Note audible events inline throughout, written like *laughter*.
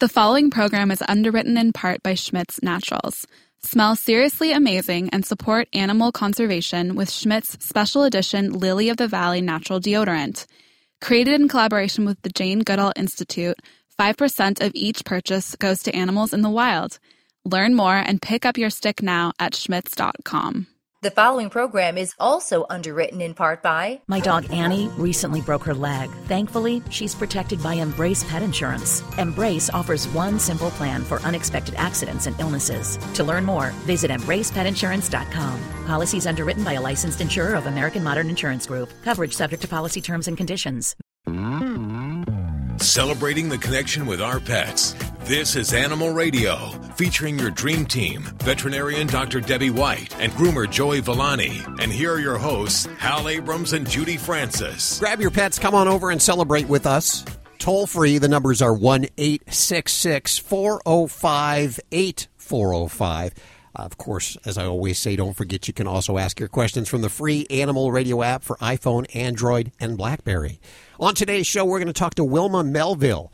The following program is underwritten in part by Schmidt's Naturals. Smell seriously amazing and support animal conservation with Schmidt's special edition Lily of the Valley natural deodorant. Created in collaboration with the Jane Goodall Institute, 5% of each purchase goes to animals in the wild. Learn more and pick up your stick now at schmidts.com. The following program is also underwritten in part by My dog Annie recently broke her leg. Thankfully, she's protected by Embrace Pet Insurance. Embrace offers one simple plan for unexpected accidents and illnesses. To learn more, visit embracepetinsurance.com. Policies underwritten by a licensed insurer of American Modern Insurance Group. Coverage subject to policy terms and conditions. Celebrating the connection with our pets. This is Animal Radio, featuring your dream team, veterinarian Dr. Debbie White and groomer Joey Villani. And here are your hosts, Hal Abrams and Judy Francis. Grab your pets, come on over and celebrate with us. Toll free, the numbers are 1 866 405 8405. Uh, of course, as I always say, don't forget you can also ask your questions from the free Animal Radio app for iPhone, Android, and Blackberry. On today's show, we're going to talk to Wilma Melville.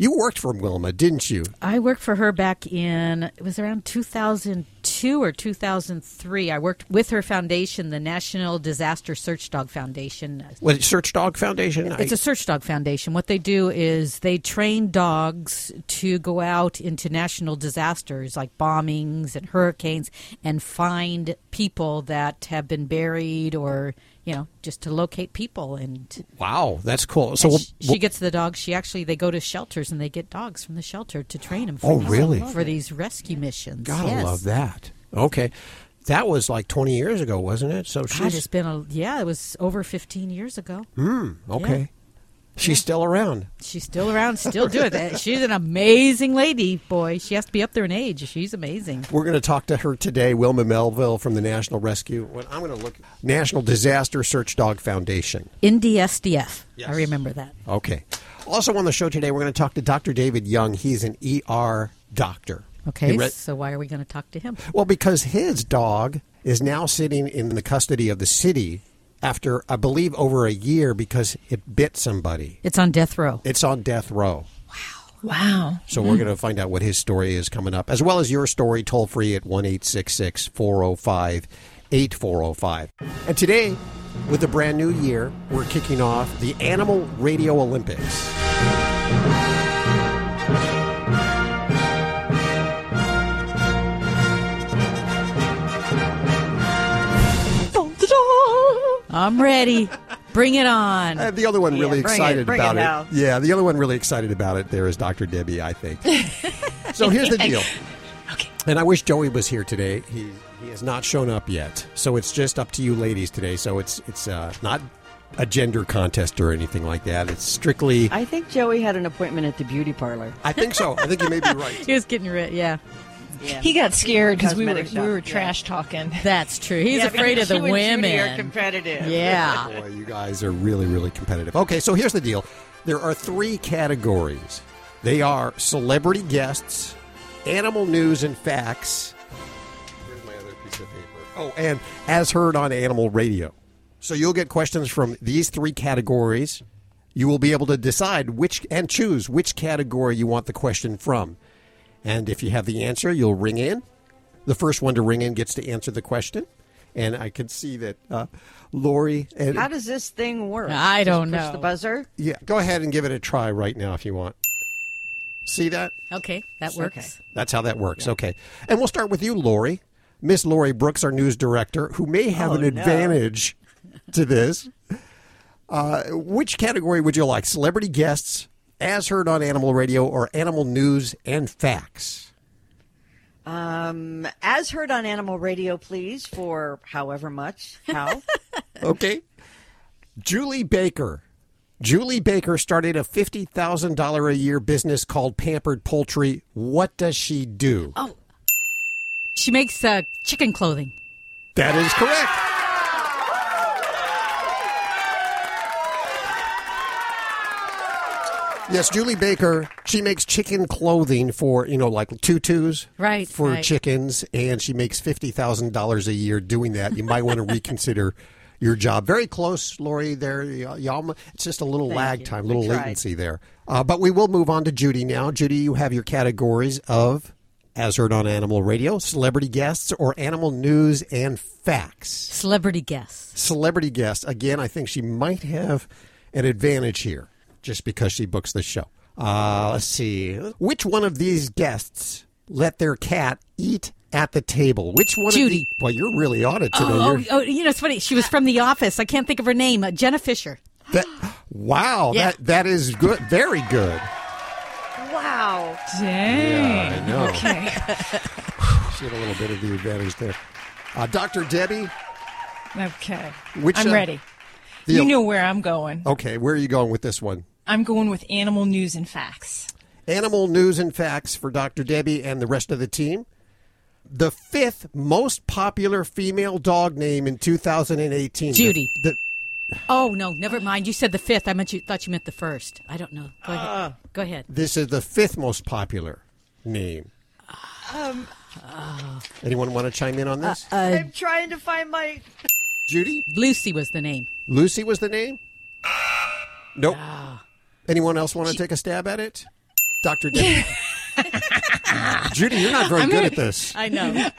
You worked for Wilma, didn't you? I worked for her back in it was around 2002 or 2003. I worked with her foundation, the National Disaster Search Dog Foundation. Was it Search Dog Foundation? It's a search dog foundation. What they do is they train dogs to go out into national disasters like bombings and hurricanes and find people that have been buried or you know, just to locate people and wow, that's cool. So we'll, she, she gets the dogs. She actually they go to shelters and they get dogs from the shelter to train them. For Oh, these, really? For these rescue missions. gotta Yes. love that. Okay, that was like twenty years ago, wasn't it? So God, she's it's been a yeah. It was over 15 years ago. hmm, okay. She's still around. She's still around, still doing that. *laughs* She's an amazing lady, boy. She has to be up there in age. She's amazing. We're going to talk to her today, Wilma Melville from the National Rescue. What I'm going to look National Disaster Search Dog Foundation. NDSDF. Yes. I remember that. Okay. Also on the show today, we're going to talk to Dr. David Young. He's an ER doctor. Okay, re- so why are we going to talk to him? well, because his dog is now sitting in the custody of the city after, I believe, over a year because it bit somebody. It's on death row. It's on death row. Wow. Wow. So we're going to find out what his story is coming up, as well as your story, toll free at 1 405 8405. And today, with the brand new year, we're kicking off the Animal Radio Olympics. I'm ready. Bring it on. And the other one really bring it, excited bring about it it. Yeah, the other one really excited about it there is Dr. Debbie, I think. *laughs* so here's the deal. Okay. And I wish Joey was here today. He he has not shown up yet. So it's just up to you ladies today. So it's it's uh, not a gender contest or anything like that. It's strictly I think Joey had an appointment at the beauty parlor. I think so. I think you may be right. *laughs* He was getting rid. Yeah, Yeah. He got scared because we were, Cosmetic we were trash talking. *laughs* that's true. He's Yeah, afraid of the you and Judy are women. competitive. Yeah. *laughs* Boy, you guys are really, really competitive. Okay, so here's the deal. There are three categories. They are celebrity guests, animal news and facts. Where's my other piece of paper? Oh, and as heard on animal radio. So you'll get questions from these three categories. You will be able to decide which and choose which category you want the question from. And if you have the answer, you'll ring in. The first one to ring in gets to answer the question. And I can see that uh, Lori and How does this thing work? I don't push know. the buzzer. yeah, go ahead and give it a try right now if you want. See that? Okay, that works. That's how that works. Okay. And we'll start with you, Lori. Miss Lori Brooks, our news director, who may have Oh, an no. advantage to this. Uh, which category would you like? Celebrity guests, as heard on Animal Radio, or animal news and facts? Um, as heard on Animal Radio, please, for however much. How? *laughs* Okay. Julie Baker. Julie Baker started a $50,000 a year business called Pampered Poultry. What does she do? Oh, she makes uh, chicken clothing. That is correct. Yes, Julie Baker. She makes chicken clothing for you know like tutus, Right, For right. chickens, and she makes fifty thousand dollars a year doing that. You might want to reconsider your job. Very close, Lori. There, y'all. It's just a little Thank lag you. time, little latency there. Uh, but we will move on to Judy now. Judy, you have your categories of, as heard on Animal Radio, celebrity guests or animal news and facts. Celebrity guests. Celebrity guests. Again, I think she might have an advantage here, just because she books the show. Uh, let's see. Which one of these guests let their cat eat at the table? Which one? Judy. Of the, well, you're really on it today. Oh, You're- oh, oh, you know, it's funny. She was from The Office. I can't think of her name. Uh, Jenna Fischer. That, wow, Yeah. that that is good. Very good. Wow. Dang. I know. Okay. *laughs* *laughs* She had a little bit of the advantage there. Uh, Dr. Debbie, okay. Which, I'm uh, ready. the- you know where I'm going. okay, where are you going with this one? I'm going with animal news and facts. Animal news and facts for Dr. Debbie and the rest of the team. The fifth most popular female dog name in 2018. Judy. The, Oh no, never mind. You said the fifth. I meant you thought you meant the first. I don't know. Go ahead. Go ahead. this is the fifth most popular name. Um, Anyone want to chime in on this? I'm trying to find my. Judy? Lucy was the name. Lucy was the name? Nope. Ah. Anyone else want to take a stab at it? Dr. Debbie. *laughs* Judy, you're not very good at this. I know.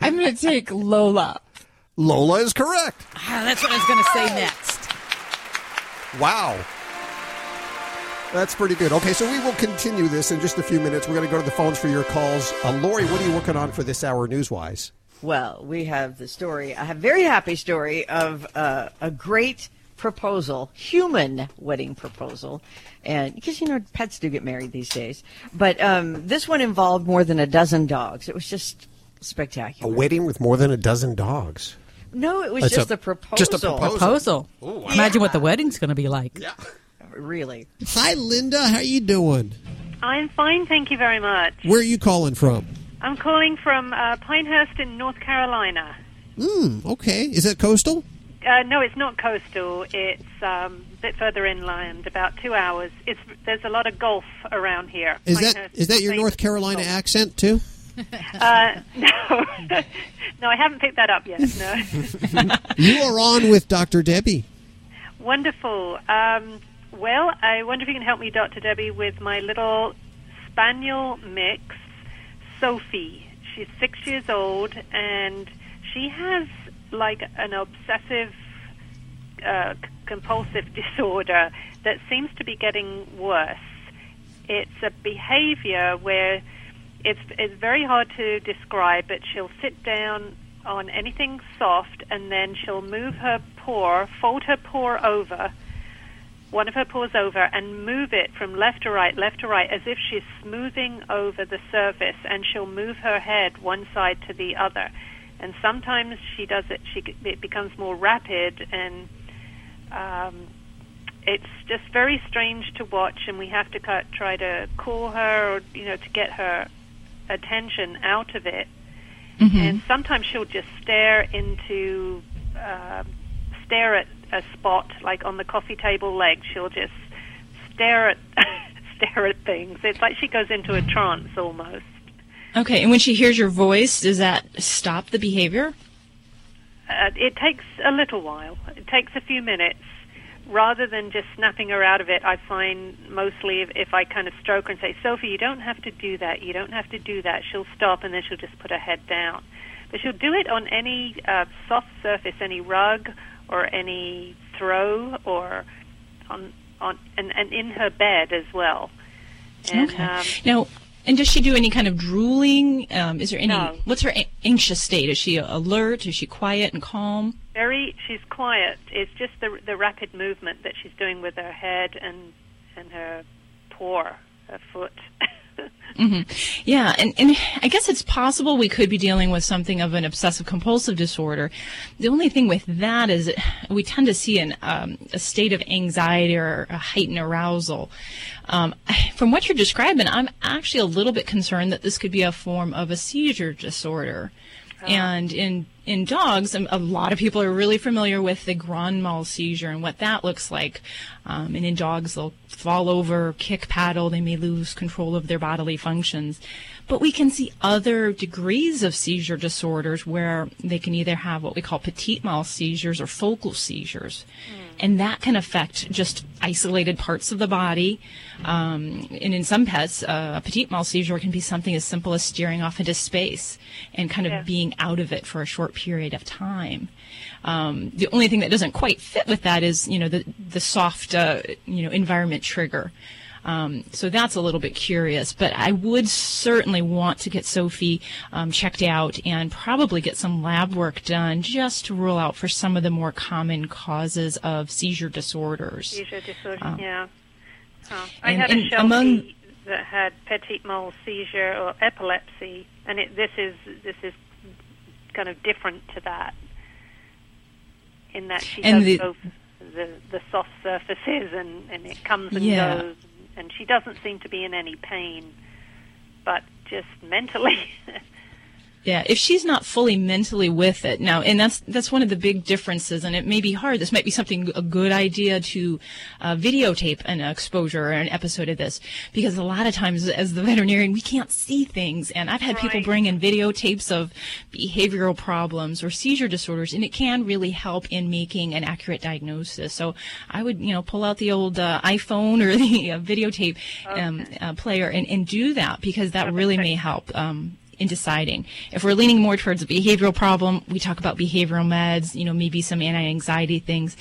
I'm going to take Lola. Lola is correct. Ah, that's what I was going to say next. Wow. That's pretty good. Okay, so we will continue this in just a few minutes. We're going to go to the phones for your calls. Uh, Lori, what are you working on for this hour newswise? Well, we have the story, a very happy story of uh, a great proposal, human wedding proposal. And because, you know, pets do get married these days. But um, this one involved more than a dozen dogs. It was just spectacular. A wedding with more than a dozen dogs. No, it was It's just a- a, proposal. just a proposal. Proposal. Imagine what the wedding's going to be like. Yeah. Really. Hi, Linda. How are you doing? I'm fine, thank you very much. Where are you calling from? I'm calling from uh, Pinehurst in North Carolina. Hmm. Okay. Is that coastal? Uh, no, it's not coastal. It's um, a bit further inland, about two hours. It's there's a lot of golf around here. Is that is that your North Carolina golf. accent too? *laughs* Uh, no, *laughs* no, I haven't picked that up yet. No, *laughs* You are on with Dr. Debbie. wonderful. Um, well, I wonder if you can help me, Dr. Debbie, with my little spaniel mix, Sophie. She's six years old, and she has like an obsessive uh, compulsive *laughs* disorder that seems to be getting worse. It's a behavior where it's it's very hard to describe, but she'll sit down on anything soft and then she'll move her paw, fold her paw over, one of her paws over, and move it from left to right, left to right, as if she's smoothing over the surface, and she'll move her head one side to the other. And sometimes she does it; she it becomes more rapid, and um, it's just very strange to watch. And we have to cut, try to call her, or you know, to get her attention out of it. And sometimes she'll just stare into, uh, stare at a spot like on the coffee table leg. She'll just stare at, *laughs* stare at things. It's like she goes into a trance almost. Okay, and when she hears your voice, does that stop the behavior? Uh, it takes a little while. It takes a few minutes. Rather than just snapping her out of it, I find mostly if, if I kind of stroke her and say, Sophie, you don't have to do that. You don't have to do that. She'll stop and then she'll just put her head down. But she'll do it on any uh, soft surface, any rug or any throw or on, on and, and in her bed as well. And, okay. um, now, and does she do any kind of drooling? Um, is there any? No. What's her a- anxious state? Is she alert? Is she quiet and calm? very she's quiet it's just the the rapid movement that she's doing with her head and and her paw her foot *laughs* hmm Yeah, and, and I guess it's possible we could be dealing with something of an obsessive compulsive disorder. The only thing with that is we tend to see an, um, a state of anxiety or a heightened arousal. Um, from what you're describing, I'm actually a little bit concerned that this could be a form of a seizure disorder. And in in dogs, um, a lot of people are really familiar with the grand mal seizure and what that looks like. Um, and in dogs, they'll fall over, kick, paddle. They may lose control of their bodily functions. But we can see other degrees of seizure disorders where they can either have what we call petit mal seizures or focal seizures. And that can affect just isolated parts of the body. Um, and in some pets, uh, a petit mal seizure can be something as simple as staring off into space and kind of Yeah. being out of it for a short period of time. Um, the only thing that doesn't quite fit with that is, you know, the the soft, uh, you know, environment trigger. Um, so that's a little bit curious, but I would certainly want to get Sophie um, checked out and probably get some lab work done just to rule out for some of the more common causes of seizure disorders. Seizure disorder, Uh, yeah. Oh. I and- had a Sheltie among- that had petit mal seizure or epilepsy, and it, this is this is kind of different to that, in that she And does the- both the the soft surfaces and and it comes and Yeah. goes, and she doesn't seem to be in any pain, but just mentally. *laughs* Yeah, if she's not fully mentally with it now, and that's that's one of the big differences, and it may be hard. This might be something a good idea to uh, videotape an exposure or an episode of this, because a lot of times as the veterinarian we can't see things, and I've had people bring in videotapes of behavioral problems or seizure disorders, and it can really help in making an accurate diagnosis. So I would you know pull out the old uh, iPhone or the uh, videotape um, uh, player and, and do that because that really may help. Um, in deciding. If we're leaning more towards a behavioral problem, we talk about behavioral meds, you know, maybe some anti-anxiety things.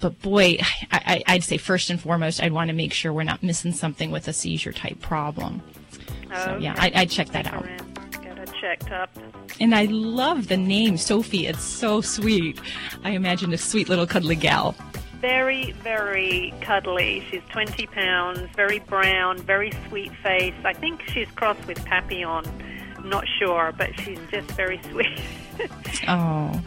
But boy, I, I, I'd say first and foremost, I'd want to make sure we're not missing something with a seizure type problem. So yeah, Okay. I, I'd check that out. Get checked up. And I love the name Sophie. It's so sweet. I imagine a sweet little cuddly gal. Very, very cuddly. She's 20 pounds, very brown, very sweet face. I think she's crossed with Papillon. Not sure, but she's just very *laughs* sweet. Oh,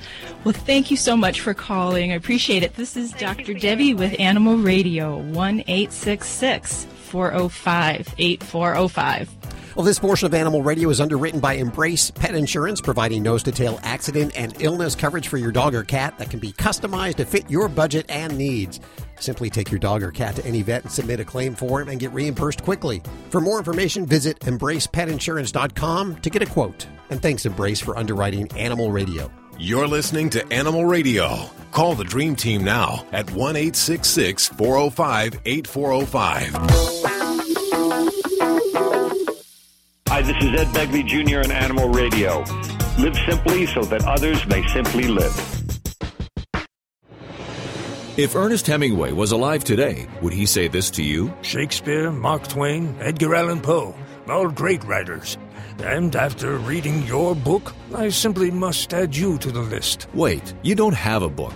well, thank you so much for calling. I appreciate it. This is Dr. Debbie with Animal Radio, 1 405 8405. Well, this portion of Animal Radio is underwritten by Embrace Pet Insurance, providing nose to tail accident and illness coverage for your dog or cat that can be customized to fit your budget and needs. Simply take your dog or cat to any vet and submit a claim form and get reimbursed quickly. For more information, visit embracepetinsurance.com to get a quote. And thanks, Embrace, for underwriting Animal Radio. You're listening to Animal Radio. Call the Dream Team now at 1 405 8405. Hi, this is Ed Begley Jr. on Animal Radio. Live simply so that others may simply live. If Ernest Hemingway was alive today, would he say this to you? Shakespeare, Mark Twain, Edgar Allan Poe, all great writers. And after reading your book, I simply must add you to the list. Wait, you don't have a book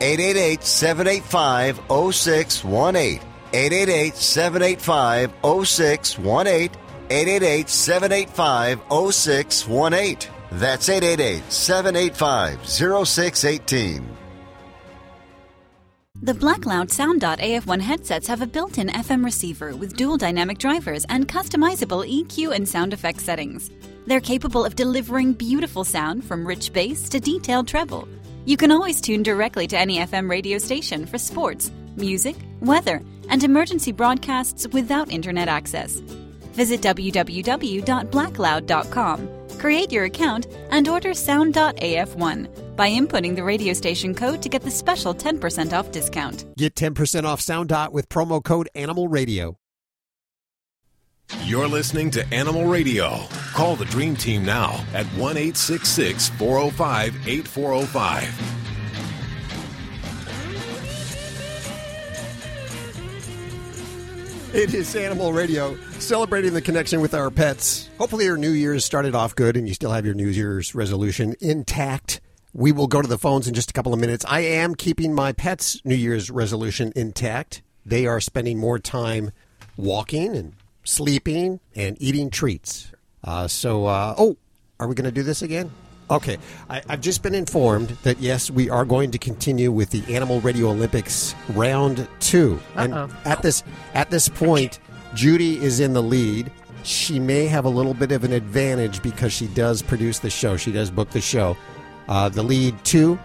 888 785 0618. 888 785 0618. 888 785 0618. That's 888 785 0618. The Blackloud Sound.af1 headsets have a built in FM receiver with dual dynamic drivers and customizable EQ and sound effect settings. They're capable of delivering beautiful sound from rich bass to detailed treble. You can always tune directly to any FM radio station for sports, music, weather, and emergency broadcasts without internet access. Visit www.blackloud.com, create your account, and order Sound.af1 by inputting the radio station code to get the special 10% off discount. Get 10% off Sound Dot with promo code Animal Radio. You're listening to Animal Radio. Call the Dream Team now at 1 405 8405. It is Animal Radio, celebrating the connection with our pets. Hopefully, your New Year's started off good and you still have your New Year's resolution intact. We will go to the phones in just a couple of minutes. I am keeping my pets' New Year's resolution intact. They are spending more time walking and sleeping and eating treats. Uh, so, uh, oh, are we going to do this again? Okay, I, I've just been informed that yes, we are going to continue with the Animal Radio Olympics round 2 Uh-oh. And at this at this point, Judy is in the lead. She may have a little bit of an advantage because she does produce the show. She does book the show. Uh, the lead two,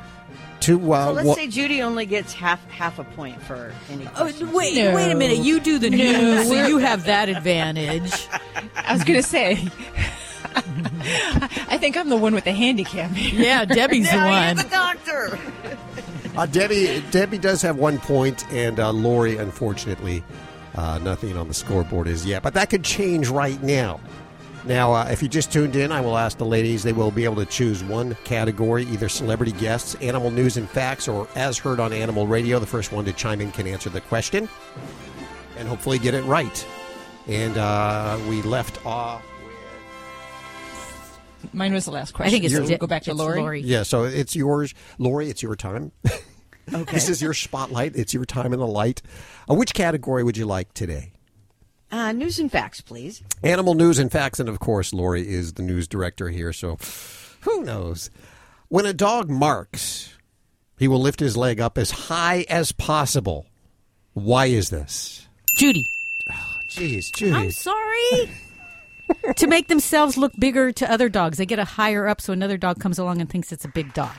two. Uh, So let's wha- say Judy only gets half half a point for any. Oh, questions. wait, wait a minute. You do the No, news, so you have that advantage. I was going to say. *laughs* I think I'm the one with the handicap. here. Yeah, Debbie's the Now you're one. the doctor. Uh, Debbie, Debbie does have one point, and uh, Lori, unfortunately, uh, nothing on the scoreboard is yet. But that could change right now. Now, uh, if you just tuned in, I will ask the ladies. They will be able to choose one category, either celebrity guests, animal news and facts, or as heard on Animal Radio. The first one to chime in can answer the question, and hopefully get it right. And uh, we left off. With... Mine was the last question. I think it's so De- go back to Lori. Lori. Yeah, so it's yours, Lori. It's your time. *laughs* Okay. this is your spotlight. It's your time in the light. Uh, which category would you like today? Uh, news and facts, please. Animal news and facts, and of course, Lori is the news director here. So, who knows? When a dog marks, he will lift his leg up as high as possible. Why is this? Judy. Jeez, Judy. I'm sorry. *laughs* to make themselves look bigger to other dogs. They get a higher up so another dog comes along and thinks it's a big dog.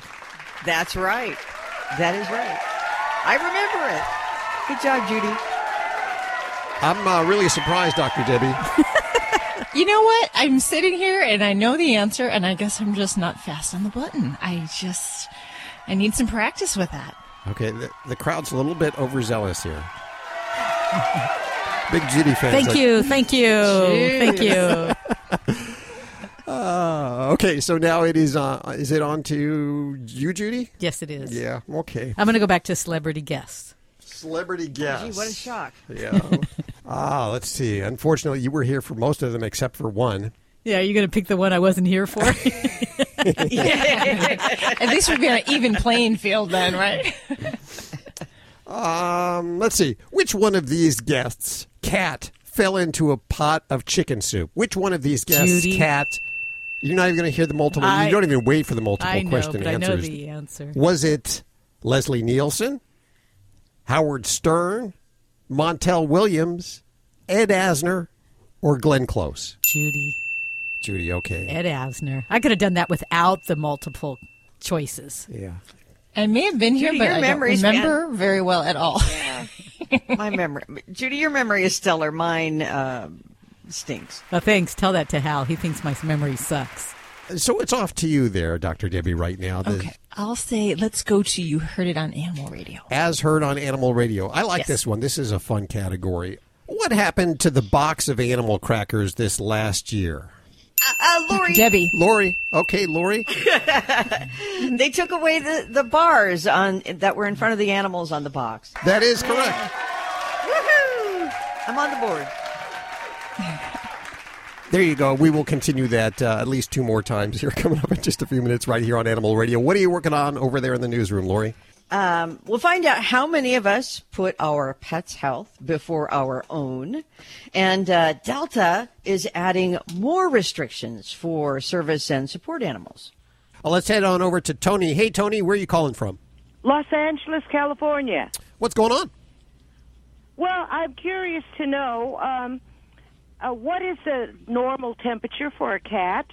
That's right. That is right. I remember it. Good job, Judy. I'm uh, really surprised, Dr. Debbie. *laughs* You know what? I'm sitting here and I know the answer, and I guess I'm just not fast on the button. I just, I need some practice with that. Okay, the, the crowd's a little bit overzealous here. *laughs* Big Judy fans. Thank like- you. Thank you. Thank you. *laughs* Uh, okay, so now it is. Uh, is it on to you, Judy? Yes, it is. Yeah. Okay. I'm going to go back to celebrity guests. Celebrity guest. Gee, what a shock. Yeah. Ah, let's see. Unfortunately, you were here for most of them except for one. Yeah, you're going to pick the one I wasn't here for? *laughs* At least we'd be on an even playing field then, right? Um, let's see. Which one of these guests, cat, fell into a pot of chicken soup? Which one of these guests, Judy. cat? You're not even going to hear the multiple. I- you don't even wait for the multiple I know, question but I know the answer. Was it Leslie Nielsen, Howard Stern, Montel Williams, Ed Asner, or Glenn Close? Judy. Judy, okay. Ed Asner. I could have done that without the multiple choices. Yeah. I may have been here, Judy, but I don't memory's remember very well at all. My memory, Judy, your memory is stellar. Mine uh, stinks. Oh, thanks. Tell that to Hal. He thinks my memory sucks. So it's off to you there, Dr. Debbie, right now. The- Okay, I'll say let's go to you heard it on Animal Radio. As heard on Animal Radio. I like Yes. this one. This is a fun category. What happened to the box of animal crackers this last year? Uh, Lori, Debbie. Lori. Okay, Lori. *laughs* they took away the, the bars on that were in front of the animals on the box. That is correct. Woohoo! I'm on the board. There you go. We will continue that uh, at least two more times here *laughs* coming up in just a few minutes right here on Animal Radio. What are you working on over there in the newsroom, Lori? Um, we'll find out how many of us put our pet's health before our own. And uh, Delta is adding more restrictions for service and support animals. Well, let's head on over to Tony. Hey, Tony, where are you calling from? Los Angeles, California. What's going on? Well, I'm curious to know um, uh, what is the normal temperature for a cat?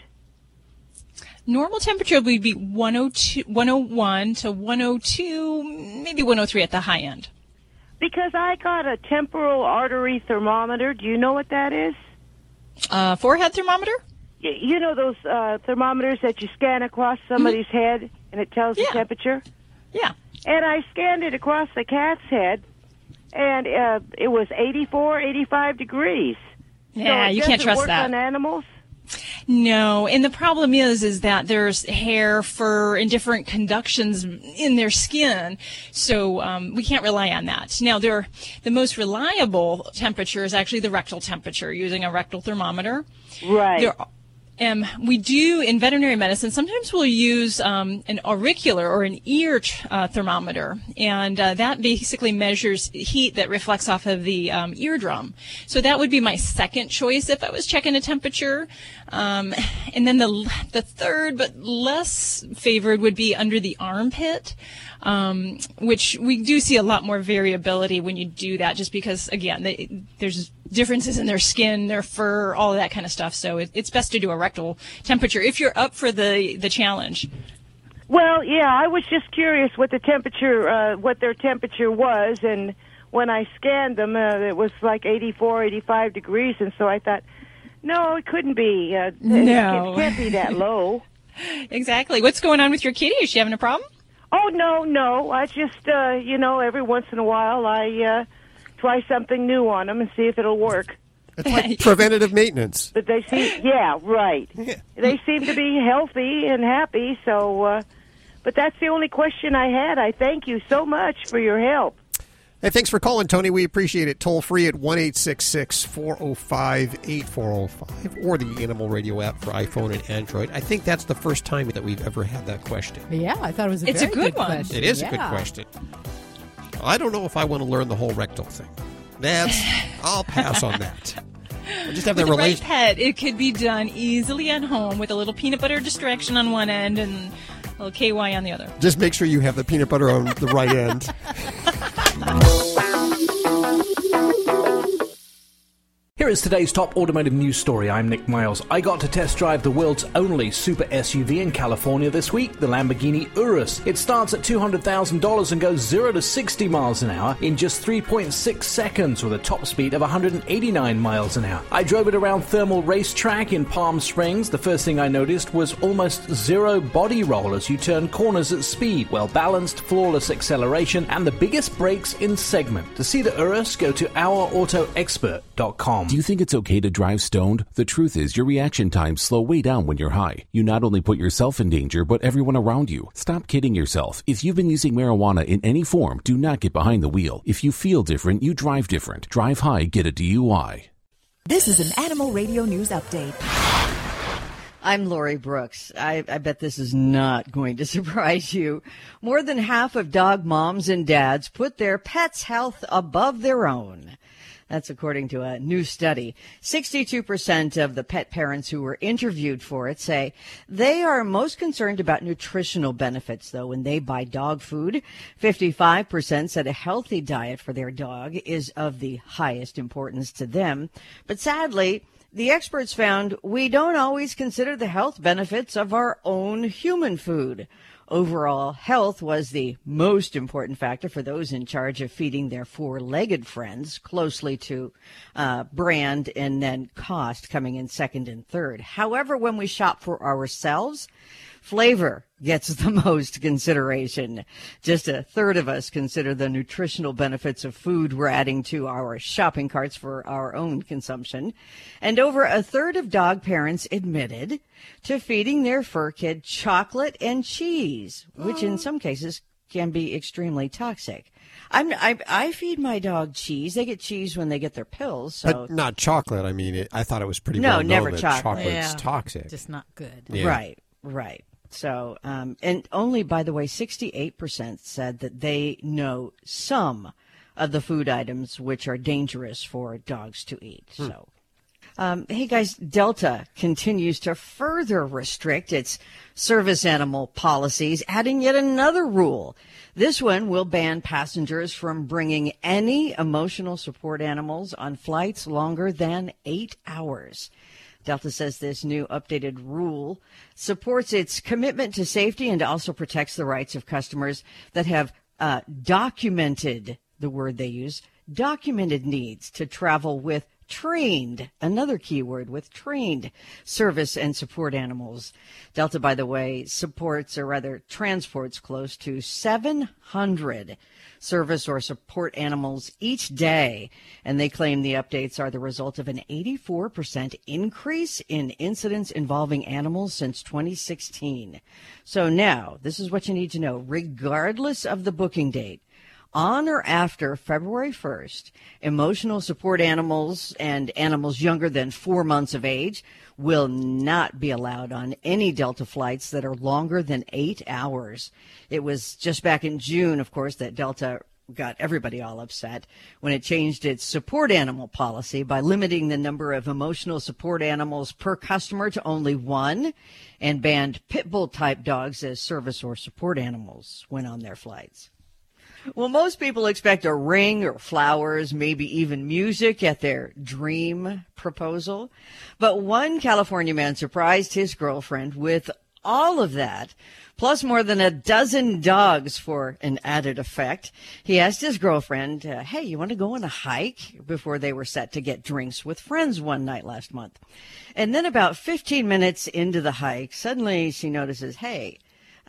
Normal temperature would be 102, 101 to 102, maybe 103 at the high end. Because I got a temporal artery thermometer. Do you know what that is? Uh, forehead thermometer? You know those uh, thermometers that you scan across somebody's head and it tells the temperature? Yeah. And I scanned it across the cat's head and uh, it was 84, 85 degrees. So Yeah, it you can't trust that. on animals? No, and the problem is, is that there's hair, fur, and different conductions in their skin, so um, we can't rely on that. Now, there, the most reliable temperature is actually the rectal temperature using a rectal thermometer. Right. There Um, we do in veterinary medicine. Sometimes we'll use um, an auricular or an ear uh, thermometer, and uh, that basically measures heat that reflects off of the um, eardrum. So that would be my second choice if I was checking a temperature. Um, and then the the third, but less favored, would be under the armpit. Um, which we do see a lot more variability when you do that, just because again, they, there's differences in their skin, their fur, all of that kind of stuff. So it, it's best to do a rectal temperature if you're up for the the challenge. Well, yeah, I was just curious what the temperature, uh, what their temperature was, and when I scanned them, uh, it was like 84, 85 degrees, and so I thought, no, it couldn't be. Uh, No. it can't be that low. *laughs* exactly. What's going on with your kitty? Is she having a problem? Oh no, no. I just, uh, you know, every once in a while I uh, try something new on them and see if it'll work. It's like *laughs* preventative maintenance. But they seem, yeah, right. They seem to be healthy and happy. So, uh, but that's the only question I had. I thank you so much for your help. Hey, thanks for calling, Tony. We appreciate it. Toll free at 1 405 8405 or the Animal Radio app for iPhone and Android. I think that's the first time that we've ever had that question. Yeah, I thought it was a It's a very good one. question. It is a good question. I don't know if I want to learn the whole rectal thing. That's *laughs* I'll pass on that. We'll just have With that the right pet, it could be done easily at home with a little peanut butter distraction on one end and little KY on the other. Just make sure you have the peanut butter on the right end. *laughs* Here is today's top automotive news story. I'm Nick Miles. I got to test drive the world's only super SUV in California this week, the Lamborghini Urus. It starts at $200,000 and goes 0 to 60 miles an hour in just 3.6 seconds with a top speed of 189 miles an hour. I drove it around Thermal Racetrack in Palm Springs. The first thing I noticed was almost zero body roll as you turn corners at speed, well balanced, flawless acceleration, and the biggest brakes in segment. To see the Urus, go to ourautoexpert.com. Do you think it's okay to drive stoned? The truth is, your reaction times slow way down when you're high. You not only put yourself in danger, but everyone around you. Stop kidding yourself. If you've been using marijuana in any form, do not get behind the wheel. If you feel different, you drive different. Drive high, get a DUI. This is an Animal Radio News Update. I'm Lori Brooks. I, I bet this is not going to *laughs* surprise you. More than half of dog moms and dads put their pets' health above their own. That's according to a new study. 62% of the pet parents who were interviewed for it say they are most concerned about nutritional benefits, though, when they buy dog food. 55% said a healthy diet for their dog is of the highest importance to them. But sadly, the experts found we don't always consider the health benefits of our own human food. Overall health was the most important factor for those in charge of feeding their four legged friends, closely to uh, brand and then cost coming in second and third. However, when we shop for ourselves, flavor gets the *laughs* most consideration. Just a third of us consider the nutritional benefits of food we're adding to our shopping carts for our own consumption. And over a third of dog parents admitted to feeding their fur kid chocolate and cheese, which in oh. some cases can be extremely toxic. I'm, I, I feed my dog cheese. They get cheese when they get their pills. So But not chocolate. I mean, it, I thought it was pretty No, well known never that chocolate. chocolate's Yeah. toxic. Just not good. Yeah. Right, right. So, um, and only, by the way, 68% said that they know some of the food items which are dangerous for dogs to eat. Hmm. So, um, hey guys, Delta continues to further restrict its service animal policies, adding yet another rule. This one will ban passengers from bringing any emotional support animals on flights longer than eight hours. Delta says this new updated rule supports its commitment to safety and also protects the rights of customers that have uh, documented the word they use documented needs to travel with trained another keyword with trained service and support animals. Delta by the way supports or rather transports close to 700 service or support animals each day. And they claim the updates are the result of an 84% increase in incidents involving animals since 2016 so now this is what you need to know. Regardless of the booking date on or after February 1st, emotional support animals and animals younger than four months of age will not be allowed on any Delta flights that are longer than eight hours. It was just back in June, of course, that Delta got everybody all upset when it changed its support animal policy by limiting the number of emotional support animals per customer to only one and banned pit bull type dogs as service or support animals when on their flights. Well, most people expect a ring or flowers, maybe even music at their dream proposal. But one California man surprised his girlfriend with all of that, plus more than a dozen dogs for an added effect. He asked his girlfriend, uh, Hey, you want to go on a hike? Before they were set to get drinks with friends one night last month. And then about 15 minutes into the hike, suddenly she notices, Hey,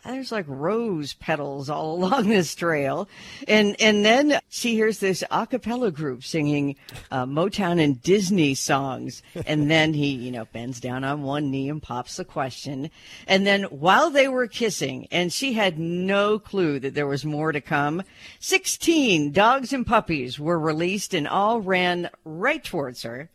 there's like rose petals all *laughs* along this trail. And, and then she hears this a cappella group singing uh, Motown and Disney songs. And *laughs* then he, you know, bends down on one knee and pops the question. And then while they were kissing, and she had no clue that there was more to come, 16 dogs and puppies were released and all ran right towards her.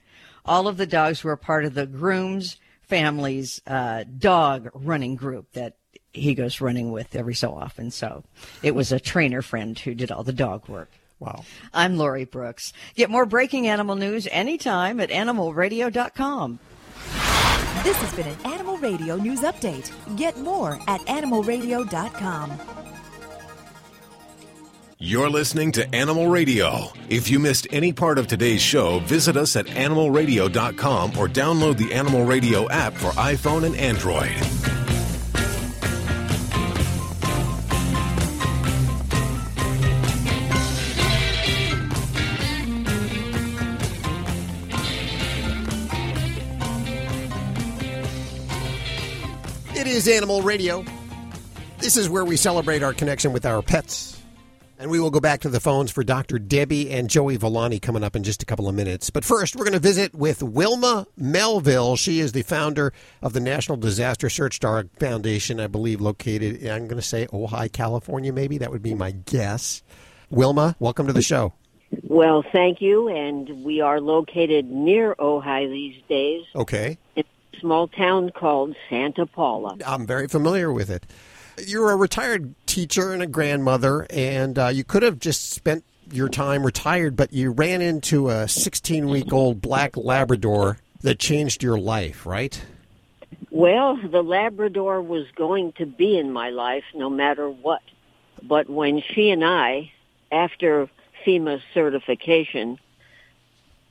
All of the dogs were part of the groom's family's uh, dog running group that he goes running with every so often. So it was a trainer friend who did all the dog work. Wow. I'm Lori Brooks. Get more breaking animal news anytime at animalradio.com. This has been an Animal Radio News Update. Get more at animalradio.com. You're listening to Animal Radio. If you missed any part of today's show, visit us at animalradio.com or download the Animal Radio app for iPhone and Android. Is Animal Radio. This is where we celebrate our connection with our pets. And we will go back to the phones for Dr. Debbie and Joey Villani coming up in just a couple of minutes. But first, we're going to visit with Wilma Melville. She is the founder of the National Disaster Search Dog Foundation, I believe, located, I'm going to say Ojai, California, maybe. That would be my guess. Wilma, welcome to the show. Well, thank you. And we are located near Ojai these days. Okay. In small town called Santa Paula. I'm very familiar with it. You're a retired teacher and a grandmother, and uh, you could have just spent your time retired, but you ran into a 16 week old black Labrador that changed your life, right? Well, the Labrador was going to be in my life no matter what. But when she and I, after FEMA certification,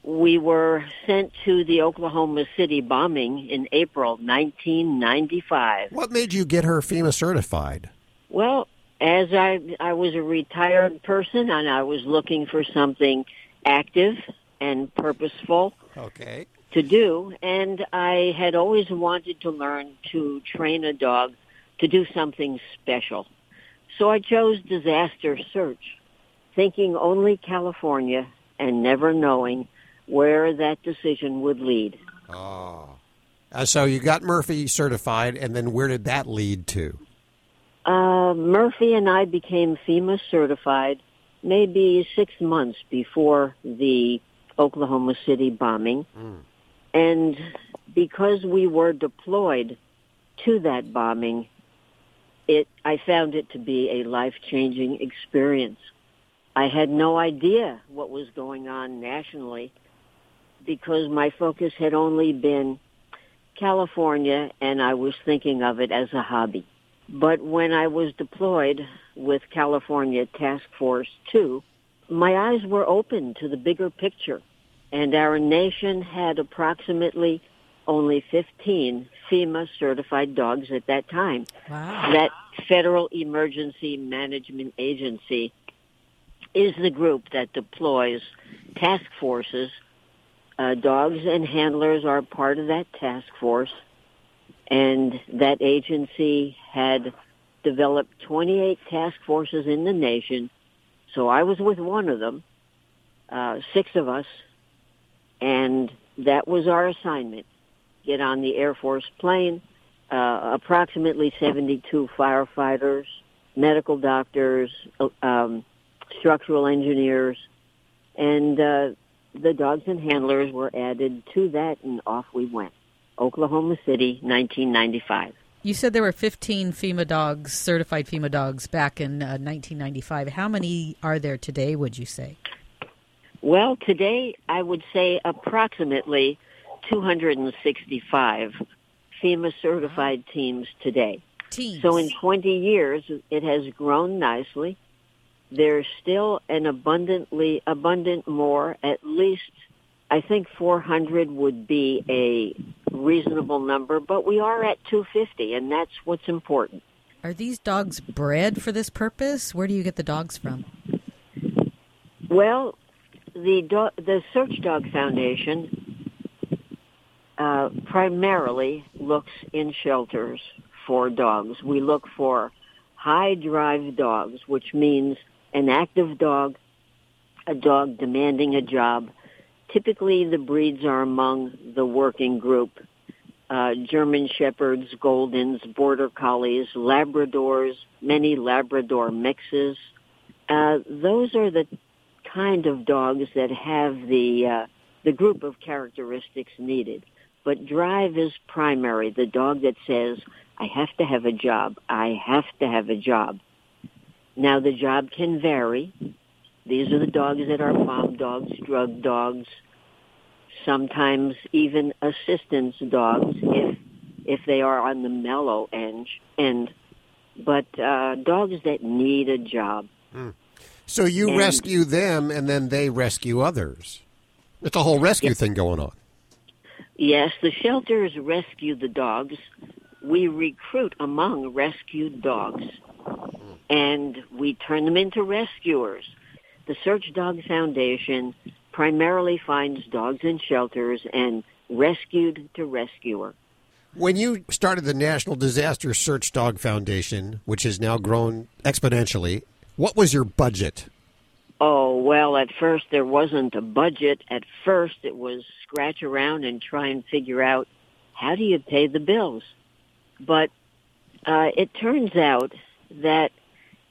we were sent to the Oklahoma City bombing in April 1995. What made you get her FEMA certified? Well, as I I was a retired person and I was looking for something active and purposeful Okay. to do and I had always wanted to learn to train a dog to do something special. So I chose disaster search, thinking only California and never knowing where that decision would lead. Oh. Uh, so you got Murphy certified, and then where did that lead to? Uh, Murphy and I became FEMA certified maybe six months before the Oklahoma City bombing. And because we were deployed to that bombing, it, I found it to be a life-changing experience. I had no idea what was going on nationally because my focus had only been California and I was thinking of it as a hobby. But when I was deployed with California Task Force 2, my eyes were open to the bigger picture. And our nation had approximately only 15 FEMA certified dogs at that time. Wow. That Federal Emergency Management Agency is the group that deploys task forces. Uh, dogs and handlers are part of that task force and that agency had developed 28 task forces in the nation. So I was with one of them, uh, six of us, and that was our assignment. Get on the Air Force plane, uh, approximately 72 firefighters, medical doctors, uh, um, structural engineers, and uh, the dogs and handlers were added to that, and off we went. Oklahoma City, 1995. You said there were 15 FEMA dogs, certified FEMA dogs, back in uh, 1995. How many are there today, would you say? Well, today I would say approximately 265 FEMA certified teams today. Teams. So in 20 years, it has grown nicely. There's still an abundantly abundant more. At least, I think 400 would be a reasonable number, but we are at 250, and that's what's important. Are these dogs bred for this purpose? Where do you get the dogs from? Well, the do- the Search Dog Foundation uh, primarily looks in shelters for dogs. We look for high drive dogs, which means an active dog, a dog demanding a job. Typically, the breeds are among the working group. Uh, German Shepherds, Goldens, Border Collies, Labradors, many Labrador mixes. Uh, those are the kind of dogs that have the uh, the group of characteristics needed. But drive is primary. The dog that says, "I have to have a job. I have to have a job." Now the job can vary. These are the dogs that are bomb dogs, drug dogs, sometimes even assistance dogs if if they are on the mellow end. end. But uh, dogs that need a job. So you And- rescue them, and then they rescue others. It's a whole rescue thing going on. Yes, the shelters rescue the dogs. We recruit among rescued dogs, and we turn them into rescuers. The Search Dog Foundation primarily finds dogs in shelters and rescued to rescuer. When you started the National Disaster Search Dog Foundation, which has now grown exponentially, what was your budget? Oh, well, at first there wasn't a budget. At first it was scratch around and try and figure out how do you pay the bills. But uh, it turns out that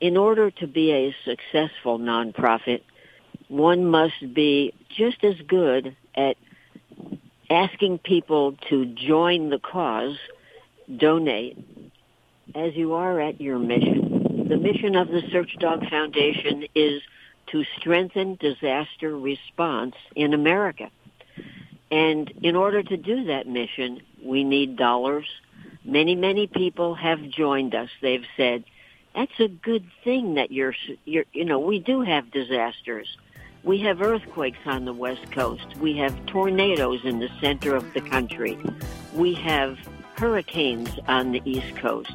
in order to be a successful nonprofit, one must be just as good at asking people to join the cause, donate, as you are at your mission. The mission of the Search Dog Foundation is to strengthen disaster response in America. And in order to do that mission, we need dollars. Many, many people have joined us. They've said, that's a good thing that you're, you're, you know, we do have disasters. We have earthquakes on the West Coast. We have tornadoes in the center of the country. We have hurricanes on the East Coast.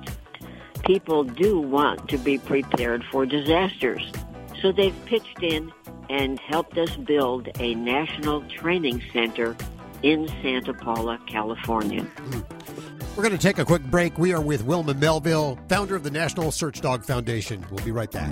People do want to be prepared for disasters. So they've pitched in and helped us build a national training center in Santa Paula, California. Hmm. We're going to take a quick break. We are with Wilma Melville, founder of the National Search Dog Foundation. We'll be right back.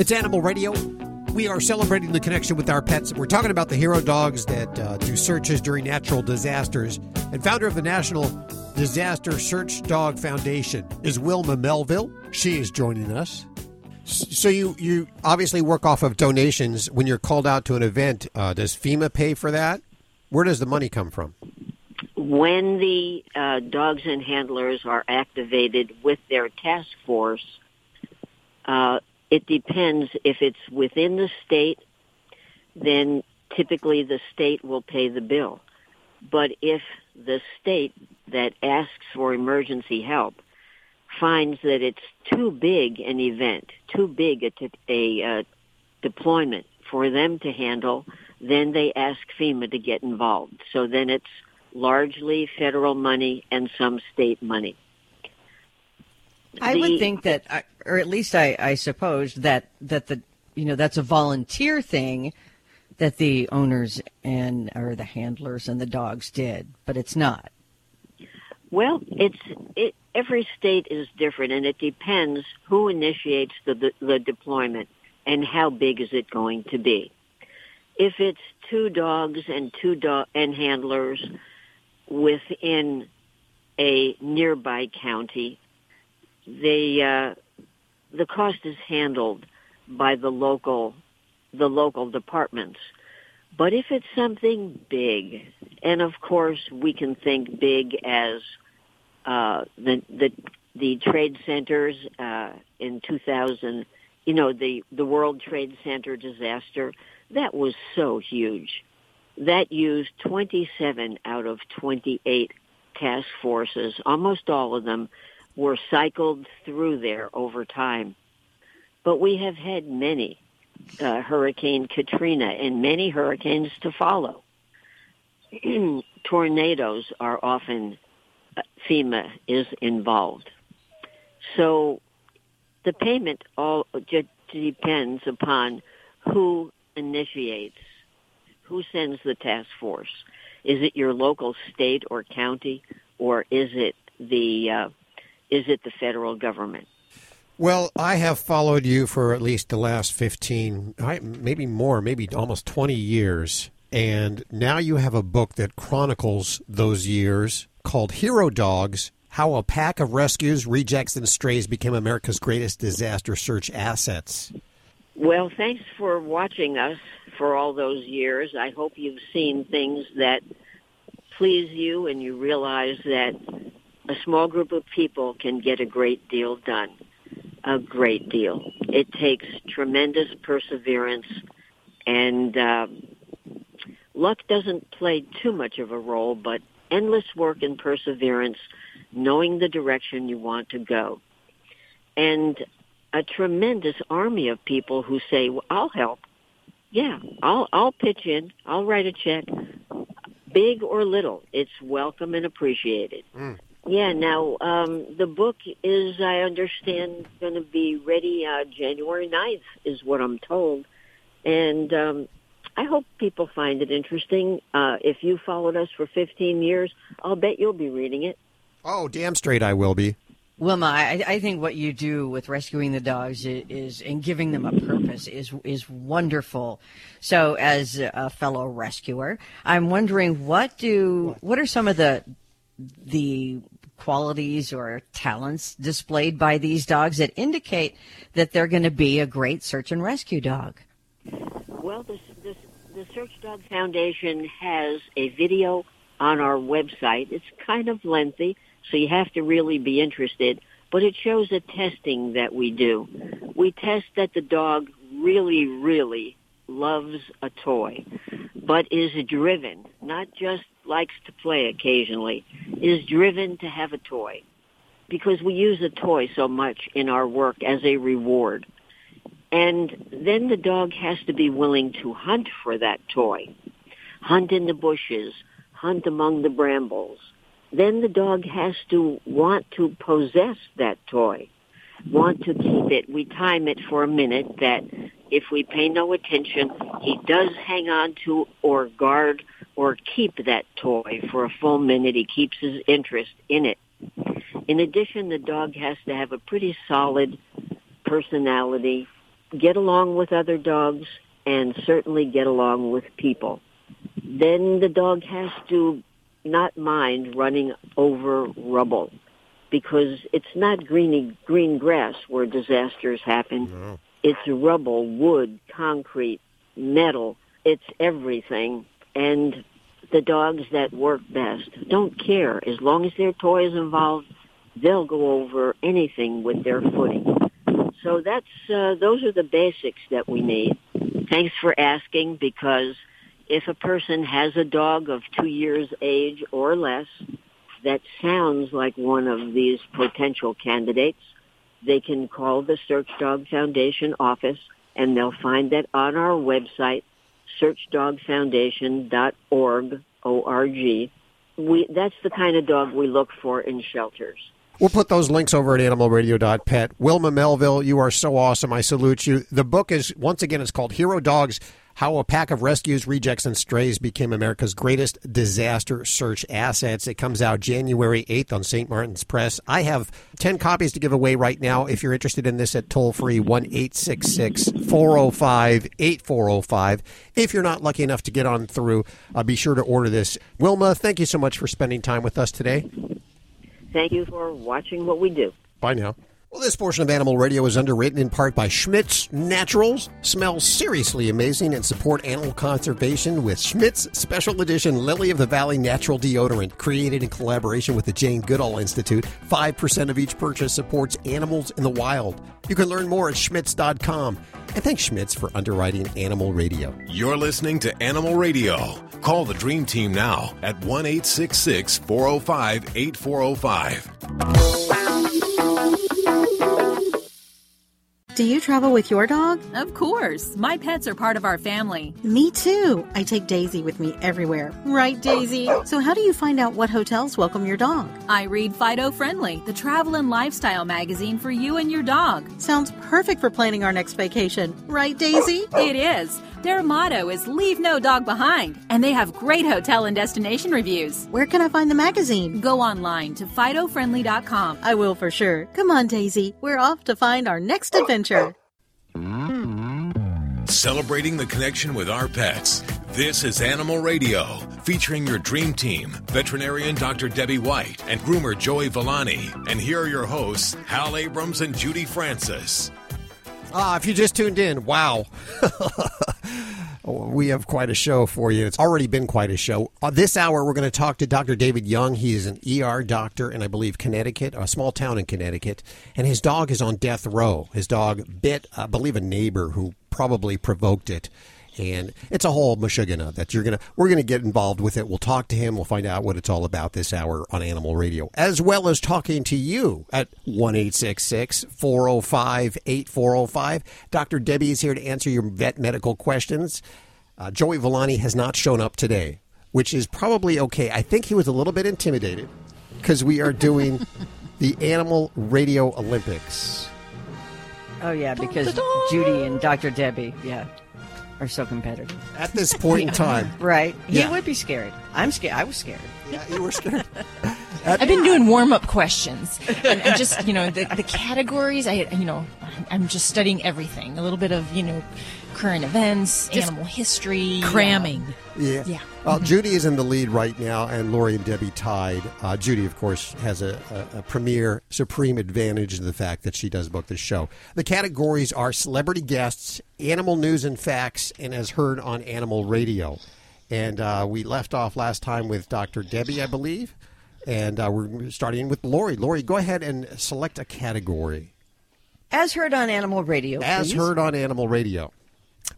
It's Animal Radio. We are celebrating the connection with our pets. We're talking about the hero dogs that uh, do searches during natural disasters. And founder of the National Disaster Search Dog Foundation is Wilma Melville. She is joining us. So you you obviously work off of donations when you're called out to an event. Uh, does FEMA pay for that? Where does the money come from? When the uh, dogs and handlers are activated with their task force, uh, it depends if it's within the state, then typically the state will pay the bill. But if the state that asks for emergency help finds that it's too big an event, too big a, t- a uh, deployment for them to handle, then they ask FEMA to get involved. So then it's largely federal money and some state money. I The- would think that, uh, or at least I, I suppose that that the you know that's a volunteer thing that the owners and or the handlers and the dogs did, but it's not. Well, it's it. Every state is different, and it depends who initiates the, the the deployment and how big is it going to be. If it's two dogs and two dog and handlers within a nearby county, they uh, the cost is handled by the local the local departments. But if it's something big, and of course we can think big as uh, the the the trade centers uh, in 2000, you know the the World Trade Center disaster that was so huge. That used 27 out of 28 task forces. Almost all of them were cycled through there over time. But we have had many uh, Hurricane Katrina and many hurricanes to follow. *clears throat* Tornadoes are often uh, FEMA is involved. So the payment all just depends upon who initiates, who sends the task force. Is it your local state or county, or is it the uh, is it the federal government? Well, I have followed you for at least the last 15, maybe more, maybe almost 20 years. And now you have a book that chronicles those years called Hero Dogs How a Pack of Rescues, Rejects, and Strays Became America's Greatest Disaster Search Assets. Well, thanks for watching us for all those years. I hope you've seen things that please you and you realize that a small group of people can get a great deal done. A great deal. It takes tremendous perseverance and uh, luck doesn't play too much of a role, but endless work and perseverance, knowing the direction you want to go. And a tremendous army of people who say, well, I'll help. Yeah, I'll, I'll pitch in. I'll write a check. Big or little, it's welcome and appreciated. Yeah, now, um, the book is, I understand, going to be ready uh, January 9th, is what I'm told. And um, I hope people find it interesting. Uh, if you followed us for 15 years, I'll bet you'll be reading it. Oh, damn straight I will be. Wilma, I, I think what you do with rescuing the dogs is, is and giving them a purpose is is wonderful. So, as a fellow rescuer, I'm wondering what do what are some of the the qualities or talents displayed by these dogs that indicate that they're going to be a great search and rescue dog? Well, the, the, the Search Dog Foundation has a video on our website. It's kind of lengthy, so you have to really be interested, but it shows the testing that we do. We test that the dog really, really loves a toy, but is driven, not just likes to play occasionally, is driven to have a toy. Because we use a toy so much in our work as a reward. And then the dog has to be willing to hunt for that toy. Hunt in the bushes, hunt among the brambles. Then the dog has to want to possess that toy, want to keep it. We time it for a minute that if we pay no attention, he does hang on to or guard or keep that toy for a full minute. He keeps his interest in it. In addition, the dog has to have a pretty solid personality, get along with other dogs, and certainly get along with people. Then the dog has to not mind running over rubble because it's not greeny green grass where disasters happen. It's rubble, wood, concrete, metal. It's everything. And the dogs that work best don't care. As long as their toy is involved, they'll go over anything with their footing. So that's uh, those are the basics that we need. Thanks for asking because if a person has a dog of two years age or less that sounds like one of these potential candidates, they can call the Search Dog Foundation office and they'll find that on our website, searchdogfoundation.org, O-R-G. We, that's the kind of dog we look for in shelters. We'll put those links over at animalradio.pet. Wilma Melville, you are so awesome. I salute you. The book is, once again, it's called Hero Dogs How a Pack of Rescues, Rejects, and Strays Became America's Greatest Disaster Search Assets. It comes out January 8th on St. Martin's Press. I have 10 copies to give away right now. If you're interested in this at toll free 1 405 8405. If you're not lucky enough to get on through, uh, be sure to order this. Wilma, thank you so much for spending time with us today. Thank you for watching what we do. Bye now. Well, this portion of Animal Radio is underwritten in part by Schmidt's Naturals. Smells seriously amazing and support animal conservation with Schmidt's Special Edition Lily of the Valley Natural Deodorant, created in collaboration with the Jane Goodall Institute. 5% of each purchase supports animals in the wild. You can learn more at schmidts.com. And thanks, Schmidt's, for underwriting Animal Radio. You're listening to Animal Radio. Call the Dream Team now at 1 405 8405. Do you travel with your dog? Of course. My pets are part of our family. Me too. I take Daisy with me everywhere. Right, Daisy? So, how do you find out what hotels welcome your dog? I read Fido Friendly, the travel and lifestyle magazine for you and your dog. Sounds perfect for planning our next vacation. Right, Daisy? It is. Their motto is Leave No Dog Behind, and they have great hotel and destination reviews. Where can I find the magazine? Go online to FidoFriendly.com. I will for sure. Come on, Daisy. We're off to find our next adventure. Celebrating the connection with our pets. This is Animal Radio, featuring your dream team, veterinarian Dr. Debbie White and groomer Joey Villani. And here are your hosts, Hal Abrams and Judy Francis. Ah, if you just tuned in, wow. *laughs* we have quite a show for you. It's already been quite a show. Uh, this hour, we're going to talk to Dr. David Young. He is an ER doctor in, I believe, Connecticut, a small town in Connecticut. And his dog is on death row. His dog bit, I believe, a neighbor who probably provoked it and it's a whole mashugana that you're gonna we're gonna get involved with it. We'll talk to him. We'll find out what it's all about this hour on Animal Radio, as well as talking to you at one 405 8405 Dr. Debbie is here to answer your vet medical questions. Uh, Joey Villani has not shown up today, which is probably okay. I think he was a little bit intimidated because we are doing the Animal Radio Olympics. Oh yeah, because Judy and Dr. Debbie, yeah, are so competitive. At this point in *laughs* time. right. Yeah. He would be scared. I'm scared. I was scared. Yeah, you were scared. *laughs* I've been doing warm up questions and, and just you know the, the categories. I you know I'm just studying everything. A little bit of you know current events, Just animal history, cramming. Um, Yeah. Yeah. Well, Judy is in the lead right now, and Lori and Debbie tied. Uh, Judy, of course, has a, a, a premier, supreme advantage in the fact that she does book the show. The categories are celebrity guests, animal news and facts, and as heard on Animal Radio. And uh, we left off last time with Dr. Debbie, I believe. And uh, we're starting with Lori. Lori, go ahead and select a category. As heard on Animal Radio. As please. heard on Animal Radio.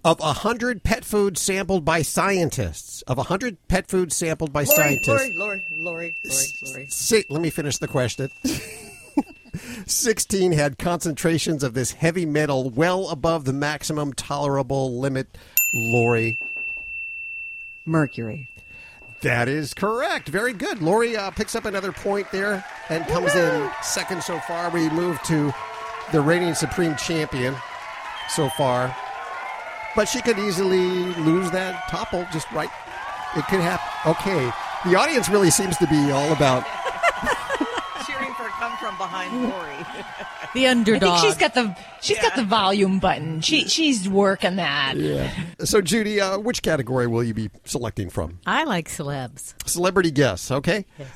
Of 100 pet foods sampled by scientists, of 100 pet foods sampled by Lori, scientists, Lori, Lori, Lori, Lori, Lori. Si- let me finish the question. *laughs* 16 had concentrations of this heavy metal well above the maximum tolerable limit. Lori. Mercury. That is correct. Very good. Lori uh, picks up another point there and comes in second so far. We move to the reigning supreme champion so far. But she could easily lose that topple just right. It could happen. Okay. The audience really seems to be all about *laughs* Cheering for come from behind Lori. *laughs* The underdog. I underdog. think she's got the she's got the volume button. She she's working that. Yeah. So, Judy, uh, which category will you be selecting from? I like celebs. Celebrity guests, okay? Yes.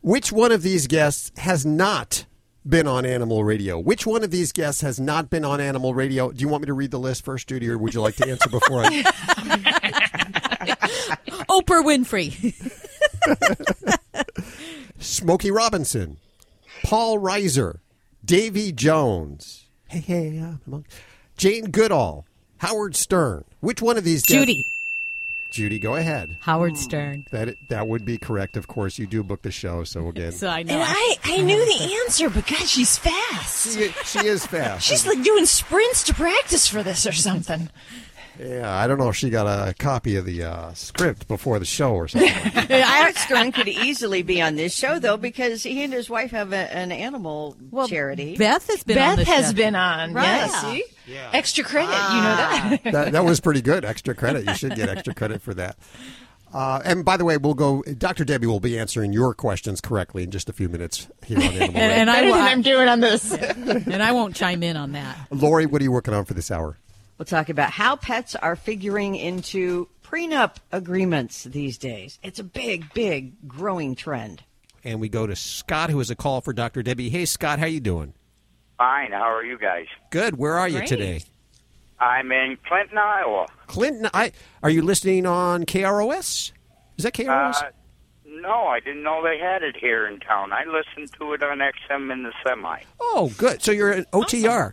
Which one of these guests has not been on Animal Radio? Which one of these guests has not been on Animal Radio? Do you want me to read the list first, Judy, or would you like to answer before I? *laughs* Oprah Winfrey. *laughs* Smokey Robinson, Paul Reiser, Davy Jones, hey, hey, uh, come on. Jane Goodall, Howard Stern. Which one of these guests? Judy. Judy, go ahead. Howard hmm. Stern. That that would be correct. Of course, you do book the show, so again, So I know. And I, I knew the answer, but God, she's fast. she, she is fast. She's like doing sprints to practice for this or something. Yeah, I don't know if she got a copy of the uh, script before the show or something. *laughs* Howard Stern could easily be on this show though because he and his wife have a, an animal charity. Beth has been Beth on the has show. been on. Right. Yeah, see? Extra credit. You know that. that, that was pretty good. Extra credit. You should get extra credit for that. Uh, and by the way, we'll go. Dr. Debbie will be answering your questions correctly in just a few minutes here on Animal *laughs* And, and I Better than won't- I'm doing on this. *laughs* and I won't chime in on that. Lori, what are you working on for this hour? We'll talk about how pets are figuring into prenup agreements these days. It's a big, big growing trend. And we go to Scott, who has a call for Dr. Debbie. Hey, Scott, how you doing? Fine. How are you guys? Good. Where are you Great. today? I'm in Clinton, Iowa. Clinton. I are you listening on KROS? Is that KROS? Uh, no, I didn't know they had it here in town. I listened to it on XM in the semi. oh, good. So you're an OTR.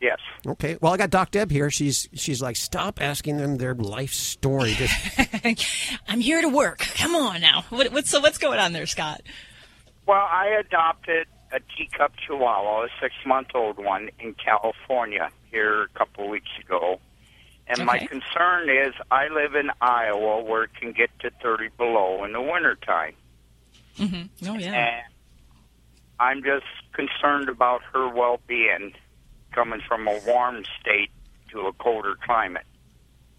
Yes. Okay. Well, I got Doc Deb here. She's she's like, stop asking them their life story. Just *laughs* I'm here to work. Come on now. What, what's so what's going on there, Scott? Well, I adopted a teacup chihuahua, a six-month-old one, in California here a couple weeks ago. And my concern is I live in Iowa where it can get to 30 below in the wintertime. Mm-hmm. Oh yeah. And I'm just concerned about her well-being coming from a warm state to a colder climate.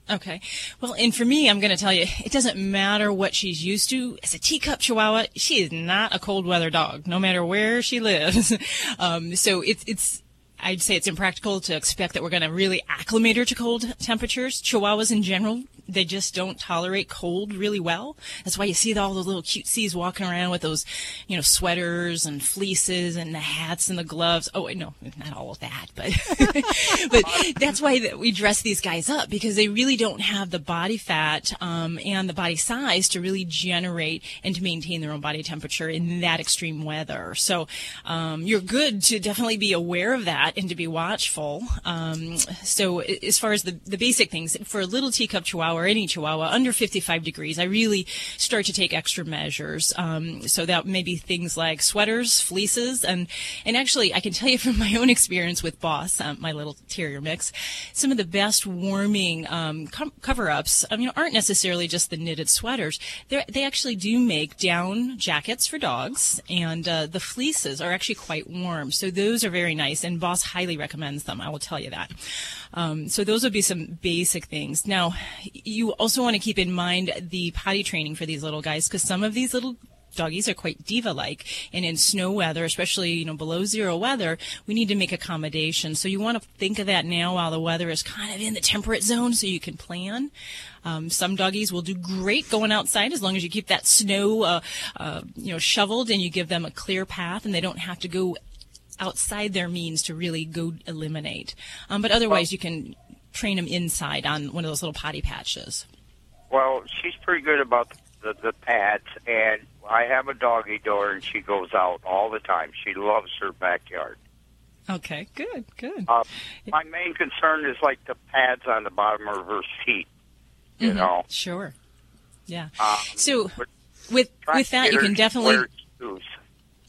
Okay. Well, and for me, I'm going to tell you, it doesn't matter what she's used to. As a teacup chihuahua, she is not a cold weather dog, no matter where she lives. *laughs* um, so it's, it's, I'd say it's impractical to expect that we're going to really acclimate her to cold temperatures. Chihuahuas in general, they just don't tolerate cold really well. That's why you see all those little cutesies walking around with those, you know, sweaters and fleeces and the hats and the gloves. Oh, no, not all of that, but, *laughs* but that's why we dress these guys up because they really don't have the body fat um, and the body size to really generate and to maintain their own body temperature in that extreme weather. So um, you're good to definitely be aware of that and to be watchful. Um, so as far as the, the basic things, for a little teacup chihuahua or any chihuahua under 55 degrees, I really start to take extra measures. Um, so that may be things like sweaters, fleeces, and and actually I can tell you *laughs* from my own experience with Boss, um, my little terrier mix, some of the best warming um, cover-ups. I mean, aren't necessarily just the knitted sweaters. They they actually do make down jackets for dogs, and uh, the fleeces are actually quite warm. So those are very nice, and Boss highly recommends them. I will tell you that. Um, so those would be some basic things. Now, you also want to keep in mind the potty training for these little guys because some of these little doggies are quite diva-like. And in snow weather especially you know below zero weather we need to make accommodations so you want to think of that now while the weather is kind of in the temperate zone so you can plan. Um, some doggies will do great going outside as long as you keep that snow uh, uh, you know shoveled and you give them a clear path and they don't have to go outside their means to really go eliminate um, but otherwise you can train them inside on one of those little potty patches Well, she's pretty good about the, the pads, and I have a doggy door, and she goes out all the time. She loves her backyard. okay good good Uh, my main concern is like the pads on the bottom of her feet. You Mhm. know, Sure. Yeah. Um, so with with that you can definitely shoes.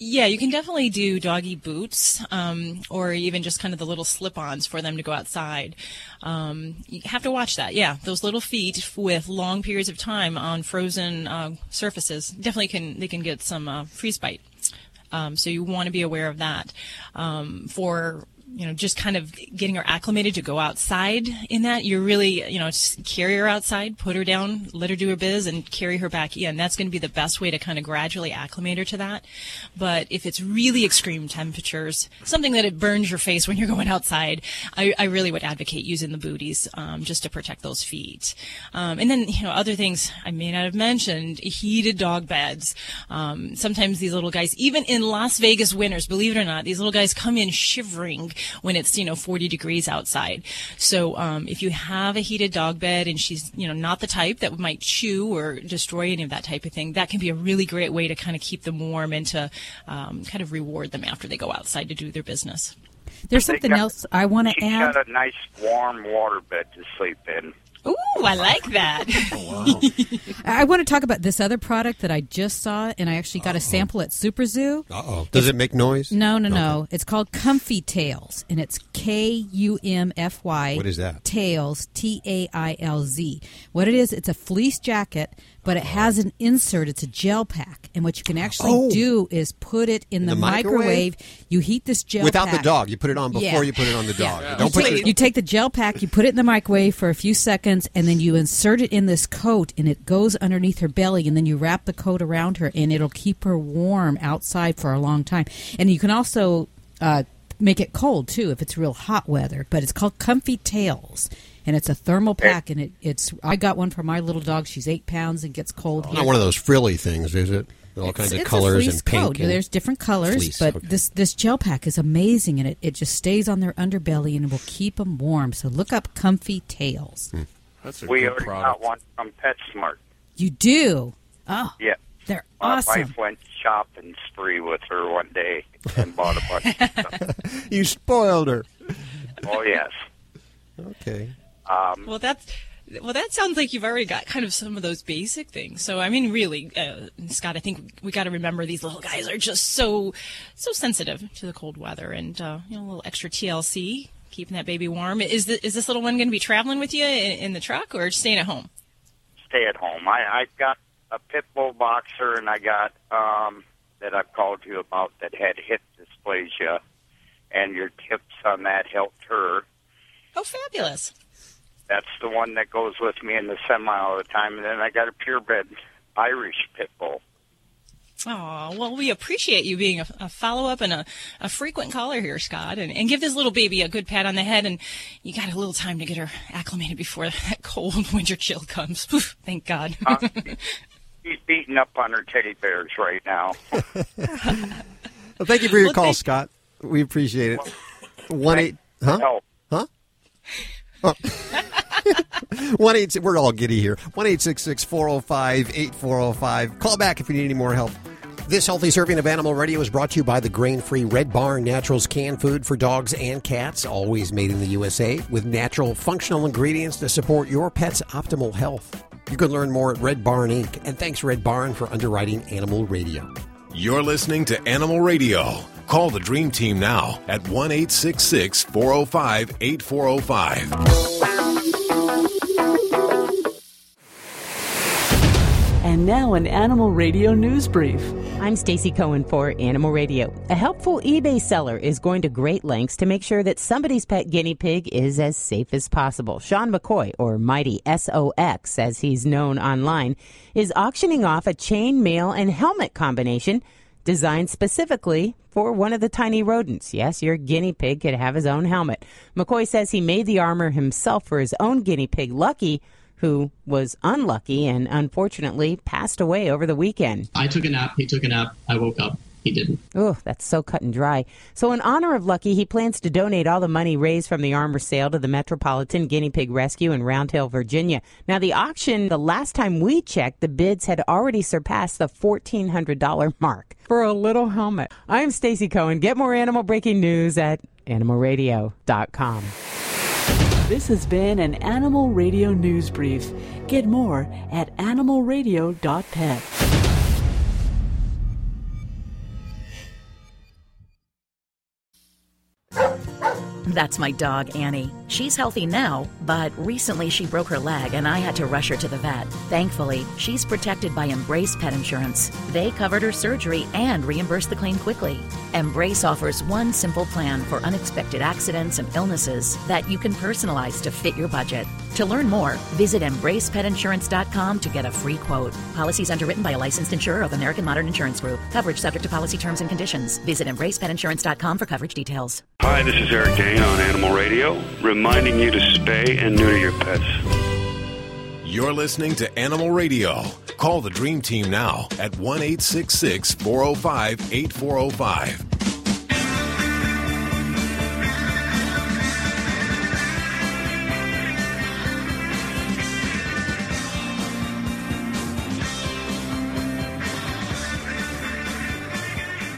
Yeah you can definitely do doggy boots um, or even just kind of the little slip-ons for them to go outside. Um, you have to watch that. Yeah, those little feet with long periods of time on frozen uh, surfaces definitely can they can get some uh, freeze bite. Um, so you want to be aware of that. Um, for you know, just kind of getting her acclimated to go outside in that, you're really, you know, carry her outside, put her down, let her do her biz, and carry her back in. That's going to be the best way to kind of gradually acclimate her to that. But if it's really extreme temperatures, something that it burns your face when you're going outside, I, I really would advocate using the booties um, just to protect those feet. Um, and then, you know, other things I may not have mentioned, heated dog beds. Um, sometimes these little guys, even in Las Vegas winters, believe it or not, these little guys come in shivering when it's, you know, 40 degrees outside. So, um, if you have a heated dog bed and she's, you know, not the type that might chew or destroy any of that type of thing, that can be a really great way to kind of keep them warm and to, um, kind of reward them after they go outside to do their business. There's something got- else I want to She's add. got a nice warm water bed to sleep in. Ooh, I like that. *laughs* I want to talk about this other product that I just saw, and I actually got a sample at Super Zoo. Uh oh. Does it make noise? No, no, no. It's called Kumfy Tailz, and it's K U M F Y. What is that? Tails, T A I L Z. What it is, it's a fleece jacket, but it has an insert. It's a gel pack, and what you can actually Oh. do is put it in, In the, the microwave? microwave. You heat this gel Without the dog. You put it on before Yeah. you put it on the dog. You Don't put take, your, you take the gel pack, you put it in the microwave for a few seconds, and then you insert it in this coat, and it goes underneath her belly, and then you wrap the coat around her, and it'll keep her warm outside for a long time. And you can also uh, make it cold too if it's real hot weather. But it's called Kumfy Tailz. And it's a thermal pack, and it, it's. I got one for my little dog. She's eight pounds and gets cold. here. not one of those frilly things, is it? All kinds of colors and pink. coat. and- There's different colors, Fleece, but okay. this this gel pack is amazing, and it, it just stays on their underbelly and it will keep them warm. So look up Kumfy Tailz. Hmm. That's we already got one from PetSmart. You do. Oh, Yeah. they're My awesome. wife went shopping spree with her one day and bought a bunch of stuff. *laughs* you spoiled her. Oh yes. Okay. Um, Well, that's well. That sounds like you've already got kind of some of those basic things. So, I mean, really, uh, Scott, I think we got to remember these little guys are just so so sensitive to the cold weather, and uh, you know, a little extra TLC, keeping that baby warm. Is the, is this little one going to be traveling with you in, in the truck or staying at home? stay at home. I, I got a pit bull boxer, and I got um, that I've called you about that had hip dysplasia, and your tips on that helped her. Oh, fabulous! That's the one that goes with me in the semi all the time. And then I got a purebred Irish pit bull. Oh, well, we appreciate you being a, a follow up and a, a frequent caller here, Scott, and, and give this little baby a good pat on the head. And you got a little time to get her acclimated before that *laughs* cold winter chill comes. *laughs* Thank God. Uh, She's beating up on her teddy bears right now. *laughs* Well, thank you for your Well, call, thank- Scott. We appreciate it. One eight, huh? Help. Huh? Oh. *laughs* One eight. We're all giddy here. One eight six six four zero five eight four zero five. Call back if you need any more help. This healthy serving of Animal Radio is brought to you by the grain-free Red Barn Naturals canned food for dogs and cats, always made in the USA, with natural, functional ingredients to support your pet's optimal health. You can learn more at Red Barn Inc. And thanks, Red Barn, for underwriting Animal Radio. You're listening to Animal Radio. Call the Dream Team now at 1 405 8405. And now an Animal Radio news brief. I'm Stacy Cohen for Animal Radio. A helpful eBay seller is going to great lengths to make sure that somebody's pet guinea pig is as safe as possible. Sean McCoy, or Mighty SOX as he's known online, is auctioning off a chain mail and helmet combination designed specifically for one of the tiny rodents. Yes, your guinea pig could have his own helmet. McCoy says he made the armor himself for his own guinea pig, Lucky, who was unlucky and unfortunately passed away over the weekend. I took a nap. He took a nap. I woke up. He didn't. Oh, that's so cut and dry. So, in honor of Lucky, he plans to donate all the money raised from the armor sale to the Metropolitan Guinea Pig Rescue in Round Hill, Virginia. Now, the auction, the last time we checked, the bids had already surpassed the $1,400 mark for a little helmet. I'm Stacy Cohen. Get more animal breaking news at animalradio.com. This has been an Animal Radio news brief. Get more at animalradio.pet. That's my dog, Annie. She's healthy now, but recently she broke her leg and I had to rush her to the vet. Thankfully, she's protected by Embrace Pet Insurance. They covered her surgery and reimbursed the claim quickly. Embrace offers one simple plan for unexpected accidents and illnesses that you can personalize to fit your budget. To learn more, visit embracepetinsurance.com to get a free quote. Policies underwritten by a licensed insurer of American Modern Insurance Group. Coverage subject to policy terms and conditions. Visit embracepetinsurance.com for coverage details. Hi, this is Eric Dane on Animal Radio, reminding you to spay and neuter your pets. You're listening to Animal Radio. Call the Dream Team now at 1 405 8405.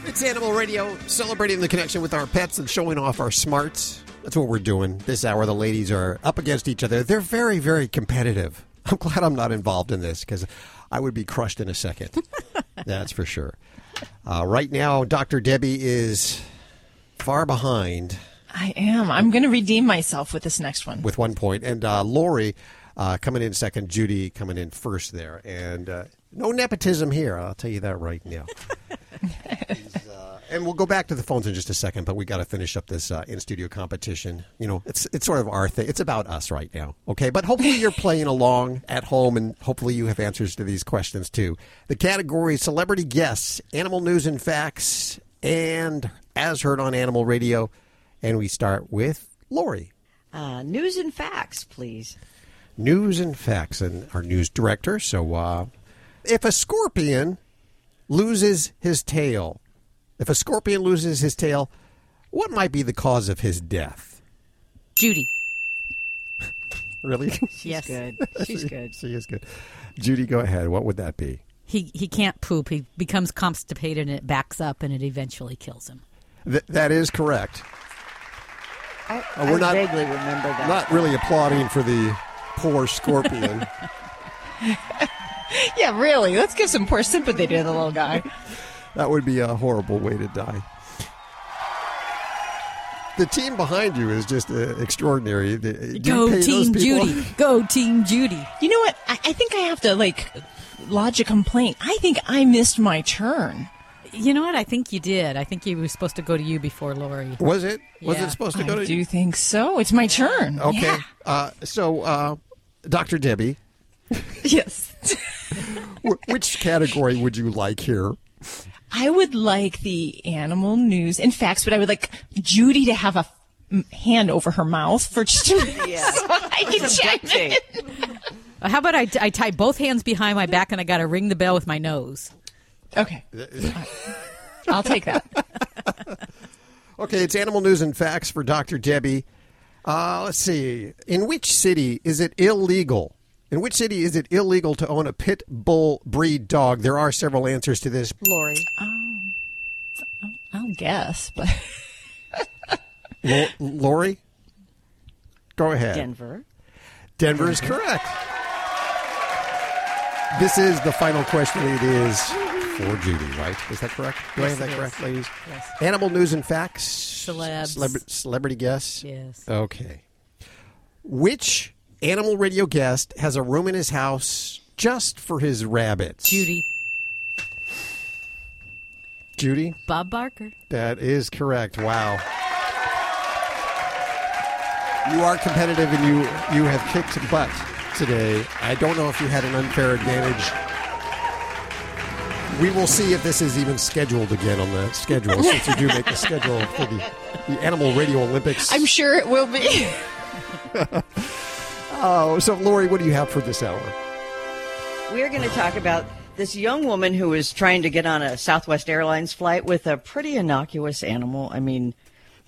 It's Animal Radio, celebrating the connection with our pets and showing off our smarts. That's what we're doing this hour. The ladies are up against each other. They're very, very competitive. *laughs* I'm glad I'm not involved in this because I would be crushed in a second. *laughs* That's for sure. Uh, right now, Dr. Debbie is far behind I am. I'm going to redeem myself with this next one. with one point. point, and uh, Lori uh, coming in second, Judy coming in first there. And uh, no nepotism here, I'll tell you that right now. *laughs* And we'll go back to the phones in just a second, but we got to finish up this uh, in studio competition. You know, it's it's sort of our thing. It's about us right now, okay? But hopefully you're playing along at home, and hopefully you have answers to these questions too. The category: celebrity guests, animal news and facts, and as heard on Animal Radio. And we start with Lori. Uh, news and facts, please. News and facts, and our news director. So, uh, if a scorpion loses his tail, if a scorpion loses his tail, what might be the cause of his death? Judy. *laughs* Really? *laughs* yes. good. *laughs* She's good. she is good. Judy, go ahead. What would that be? He he can't poop. He becomes constipated and it backs up and it eventually kills him. Th- that is correct. I, Uh, we're I not- vaguely remember that. Not really applauding for the poor scorpion. Yeah, really. Let's give some poor sympathy to the little guy. That would be a horrible way to die. The team behind you is just uh, extraordinary. The- do Go Team? Judy. Go Team Judy. You know what? I, I think I have to, like, lodge a complaint. I think I missed my turn. You know what? I think you did. I think he was supposed to go to you before Lori. Was it? Was Yeah. it supposed to go I to do think so. It's my turn. Okay. Yeah. Uh, so, uh, Dr. Debbie, *laughs* Yes. wh- which category would you like here? I would like the animal news and facts, but I would like Judy to have a f- hand over her mouth for just a minute. *laughs* Yeah. so I can Some chime duct tape. in. How about I, I tie both hands behind my back and I got to ring the bell with my nose? Okay. *laughs* I'll take that. *laughs* Okay, it's animal news and facts for Dr. Debbie. Uh, let's see. In which city is it illegal? In which city is it illegal to own a pit bull breed dog? There are several answers to this. Lori. Oh, I'll guess, but *laughs* Lo- Lori? Go ahead. Denver. Denver is correct. This is the final question. It is for Judy, right? Is that correct? Do I have that correct, is. ladies? Yes. Animal news and facts. Celebs. Celebra- celebrity guests. Yes. Okay. Which animal radio guest has a room in his house just for his rabbits? Judy. Judy? Bob Barker. That is correct. Wow. You are competitive and you you have kicked butt today. I don't know if you had an unfair advantage. We will see if this is even scheduled again on the schedule since you do make the schedule for the, the Animal Radio Olympics. I'm sure it will be. *laughs* Oh, so Lori, what do you have for this hour? We're going to talk about this young woman who was trying to get on a Southwest Airlines flight with a pretty innocuous animal. I mean,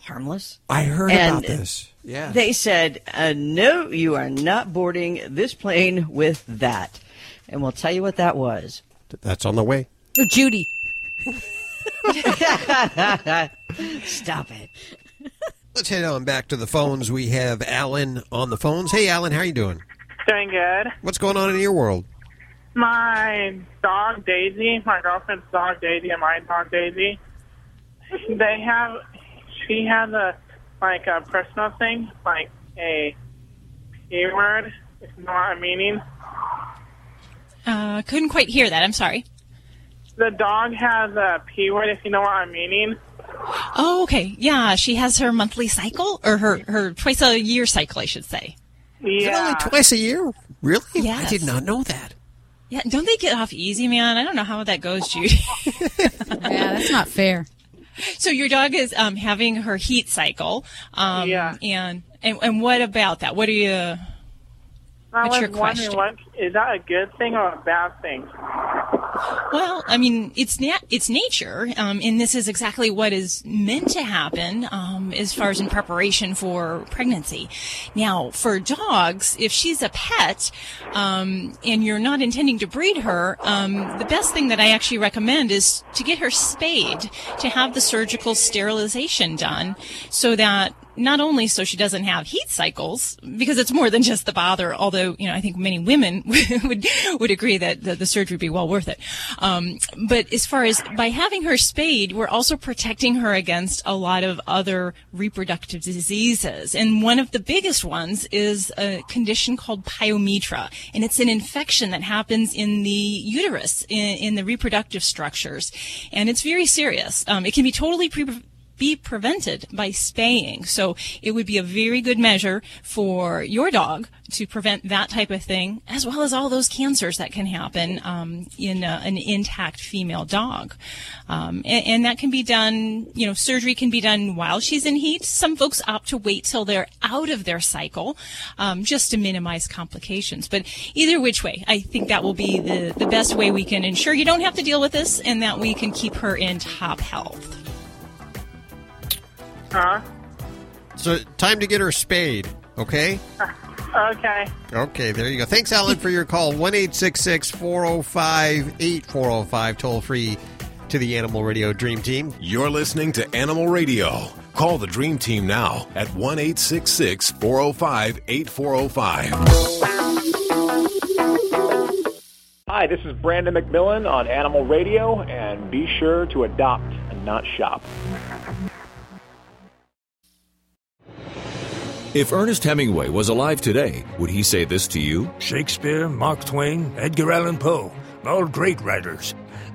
harmless. I heard And about this. Yeah. They said, uh, no, you are not boarding this plane with that. And we'll tell you what that was. That's on the way. Oh, Judy. *laughs* Stop it. Let's head on back to the phones. We have Alan on the phones. Hey, Alan, how are you doing? Doing good. What's going on in your world? My dog Daisy, my girlfriend's dog Daisy, and my dog Daisy. They have, she has a like a personal thing, like a p word. If you know what I'm meaning. Uh, couldn't quite hear that. I'm sorry. The dog has a p word. If you know what I'm meaning. Oh, okay. Yeah, she has her monthly cycle or her her twice a year cycle, I should say. Is it only twice a year? Really? I did not know that. Yeah, don't they get off easy, man? I don't know how that goes, Judy. *laughs* Yeah, that's not fair. So your dog is um, having her heat cycle. Um, Yeah. And, and and what about that? What are you? I What's was your wondering, question? what is that a good thing or a bad thing? Well, I mean, it's nat- it's nature, um, and this is exactly what is meant to happen um, as far as in preparation for pregnancy. Now, for dogs, if she's a pet um, and you're not intending to breed her, um, the best thing that I actually recommend is to get her spayed, to have the surgical sterilization done, so that not only so she doesn't have heat cycles, because it's more than just the bother, although, you know, I think many women *laughs* would, would agree that the, the surgery would be well worth it. Um, but as far as by having her spayed, we're also protecting her against a lot of other reproductive diseases. And one of the biggest ones is a condition called pyometra. And it's an infection that happens in the uterus, in, in the reproductive structures. And it's very serious. Um, it can be totally pre- be prevented by spaying. So it would be a very good measure for your dog to prevent that type of thing, as well as all those cancers that can happen um, in a, an intact female dog. Um, and, and, that can be done, you know, surgery can be done while she's in heat. Some folks opt to wait till they're out of their cycle um, just to minimize complications. But either which way, I think that will be the, the best way we can ensure you don't have to deal with this and that we can keep her in top health. Huh? So, time to get her spayed, okay? *laughs* Okay. Okay, there you go. Thanks, Alan, for your call. 1 405 8405, toll free to the Animal Radio Dream Team. You're listening to Animal Radio. Call the Dream Team now at 1 405 8405. Hi, this is Brandon McMillan on Animal Radio, and be sure to adopt and not shop. If Ernest Hemingway was alive today, would he say this to you? Shakespeare, Mark Twain, Edgar Allan Poe, all great writers.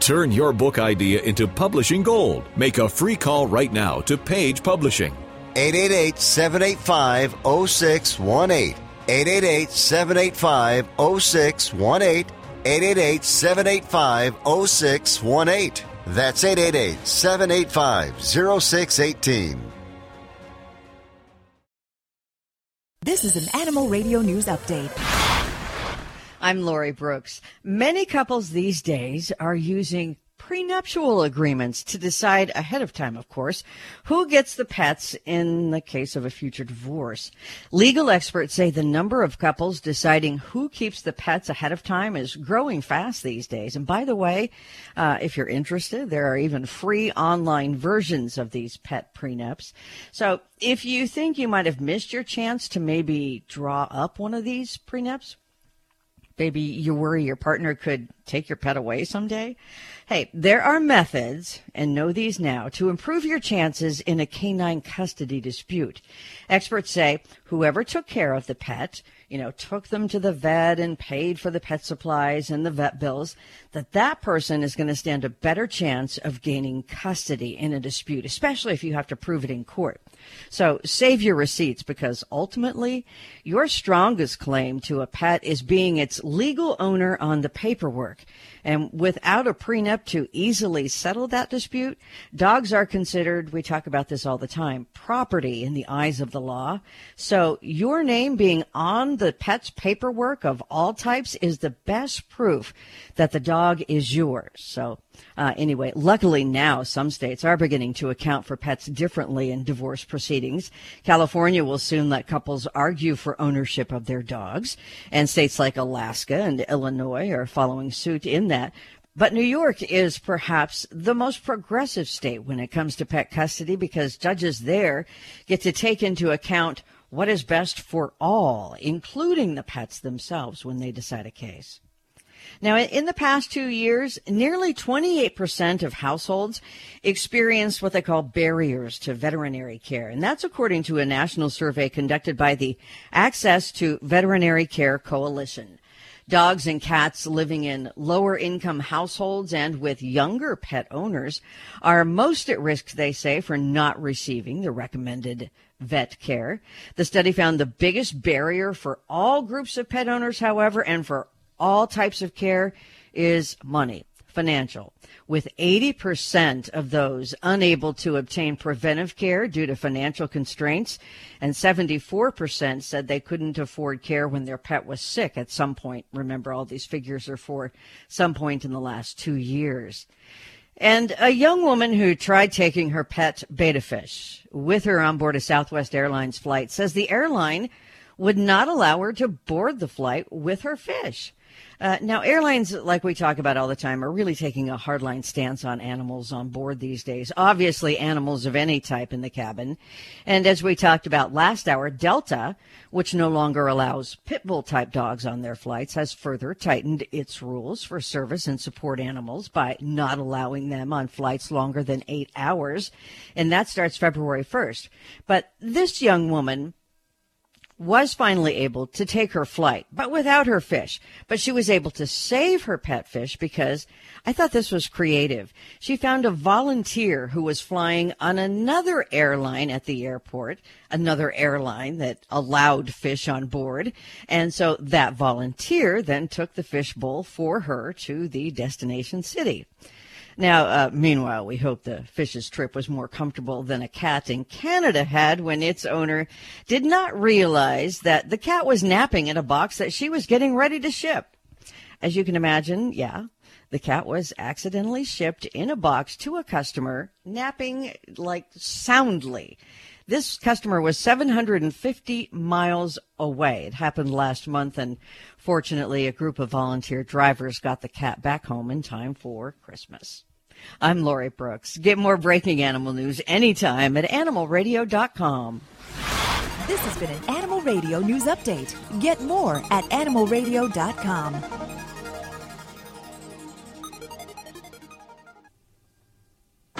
Turn your book idea into publishing gold. Make a free call right now to Page Publishing. 888 785 0618. 888 785 0618. 888 785 0618. That's 888 785 0618. This is an Animal Radio News Update. I'm Lori Brooks. Many couples these days are using prenuptial agreements to decide ahead of time, of course, who gets the pets in the case of a future divorce. Legal experts say the number of couples deciding who keeps the pets ahead of time is growing fast these days. And by the way, uh, if you're interested, there are even free online versions of these pet prenups. So if you think you might have missed your chance to maybe draw up one of these prenups, maybe you worry your partner could take your pet away someday. Hey, there are methods, and know these now, to improve your chances in a canine custody dispute. Experts say whoever took care of the pet, you know, took them to the vet and paid for the pet supplies and the vet bills, that that person is going to stand a better chance of gaining custody in a dispute, especially if you have to prove it in court. So save your receipts because ultimately your strongest claim to a pet is being its legal owner on the paperwork. And without a prenup to easily settle that dispute, dogs are considered, we talk about this all the time, property in the eyes of the law. So your name being on the pet's paperwork of all types is the best proof that the dog is yours. So uh, anyway, luckily now some states are beginning to account for pets differently in divorce proceedings. California will soon let couples argue for ownership of their dogs, and states like Alaska and Illinois are following suit in that. But New York is perhaps the most progressive state when it comes to pet custody because judges there get to take into account what is best for all, including the pets themselves, when they decide a case. Now, in the past two years, nearly 28% of households experienced what they call barriers to veterinary care. And that's according to a national survey conducted by the Access to Veterinary Care Coalition. Dogs and cats living in lower income households and with younger pet owners are most at risk, they say, for not receiving the recommended vet care. The study found the biggest barrier for all groups of pet owners, however, and for all types of care is money. financial, with 80% of those unable to obtain preventive care due to financial constraints, and 74% said they couldn't afford care when their pet was sick at some point. Remember, all these figures are for some point in the last two years. And a young woman who tried taking her pet betta fish with her on board a Southwest Airlines flight says the airline would not allow her to board the flight with her fish. Uh, now, airlines, like we talk about all the time, are really taking a hardline stance on animals on board these days. Obviously, animals of any type in the cabin. And as we talked about last hour, Delta, which no longer allows pit bull type dogs on their flights, has further tightened its rules for service and support animals by not allowing them on flights longer than eight hours. And that starts February 1st. But this young woman was finally able to take her flight, but without her fish. But she was able to save her pet fish because I thought this was creative. She found a volunteer who was flying on another airline at the airport, another airline that allowed fish on board. And so that volunteer then took the fish bowl for her to the destination city. Now, uh, meanwhile, we hope the fish's trip was more comfortable than a cat in Canada had when its owner did not realize that the cat was napping in a box that she was getting ready to ship. As you can imagine, yeah, the cat was accidentally shipped in a box to a customer, napping like soundly. This customer was 750 miles away. It happened last month, and fortunately, a group of volunteer drivers got the cat back home in time for Christmas. I'm Lori Brooks. Get more breaking animal news anytime at animalradio.com. This has been an Animal Radio News Update. Get more at animalradio.com.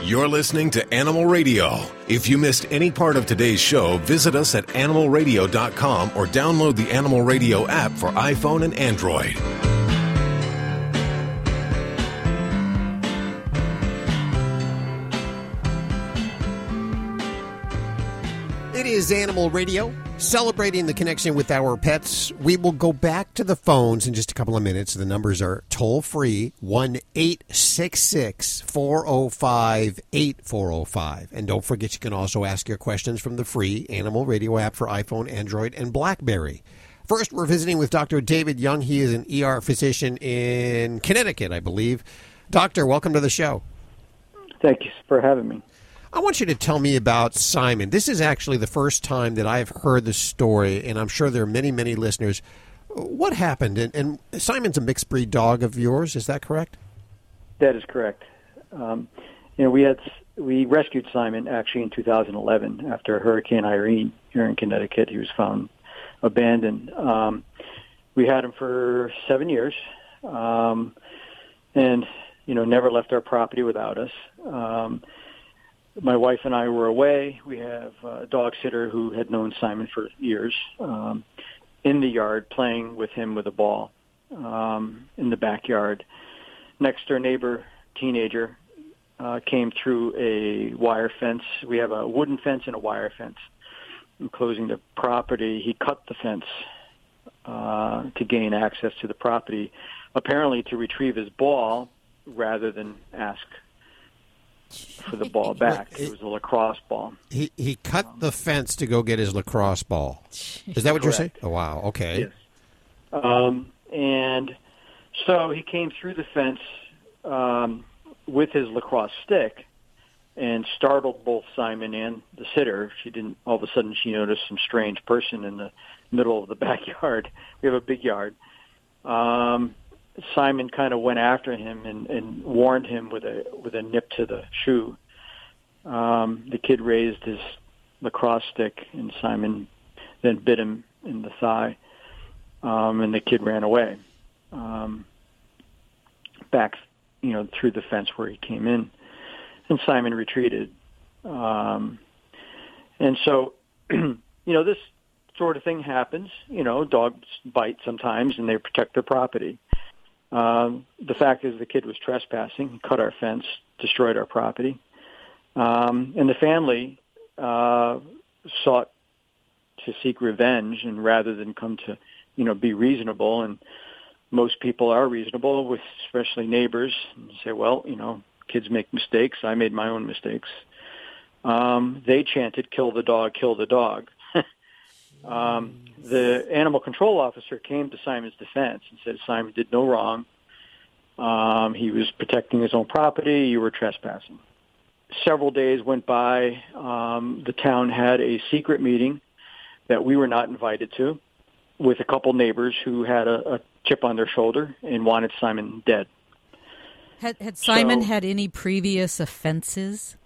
You're listening to Animal Radio. If you missed any part of today's show, visit us at animalradio.com or download the Animal Radio app for iPhone and Android. Is Animal Radio, celebrating the connection with our pets. We will go back to the phones in just a couple of minutes. The numbers are toll free 1 866 405 8405. And don't forget, you can also ask your questions from the free Animal Radio app for iPhone, Android, and Blackberry. First, we're visiting with Dr. David Young. He is an ER physician in Connecticut, I believe. Doctor, welcome to the show. Thank you for having me. I want you to tell me about Simon. This is actually the first time that I've heard the story, and I'm sure there are many, many listeners. What happened? And, and Simon's a mixed breed dog of yours, is that correct? That is correct. Um, you know, we had we rescued Simon actually in 2011 after Hurricane Irene here in Connecticut. He was found abandoned. Um, we had him for seven years, um, and you know, never left our property without us. Um, my wife and I were away. We have a dog sitter who had known Simon for years um, in the yard playing with him with a ball um, in the backyard. Next door neighbor, teenager, uh, came through a wire fence. We have a wooden fence and a wire fence enclosing the property. He cut the fence uh, to gain access to the property, apparently to retrieve his ball rather than ask for the ball back. It was a lacrosse ball. He he cut the fence to go get his lacrosse ball. Is that what you're saying? Oh wow. Okay. Yes. Um, and so he came through the fence um, with his lacrosse stick and startled both Simon and the sitter. She didn't. All of a sudden, she noticed some strange person in the middle of the *laughs* backyard. We have a big yard. Um, Simon kind of went after him and, and warned him with a with a nip to the shoe. Um, the kid raised his lacrosse stick, and Simon then bit him in the thigh, um, and the kid ran away um, back, you know, through the fence where he came in, and Simon retreated. Um, and so, *clears throat* you know, this sort of thing happens. You know, dogs bite sometimes, and they protect their property. Um, the fact is, the kid was trespassing, cut our fence, destroyed our property, um, and the family uh, sought to seek revenge, and rather than come to, you know, be reasonable, and most people are reasonable, with especially neighbors, and say, "Well, you know, kids make mistakes. I made my own mistakes." Um, they chanted, "Kill the dog! Kill the dog!" Um, the animal control officer came to Simon's defense and said Simon did no wrong. Um, he was protecting his own property. You were trespassing. Several days went by. Um, the town had a secret meeting that we were not invited to with a couple neighbors who had a, a chip on their shoulder and wanted Simon dead. Had, had Simon So- had any previous offenses?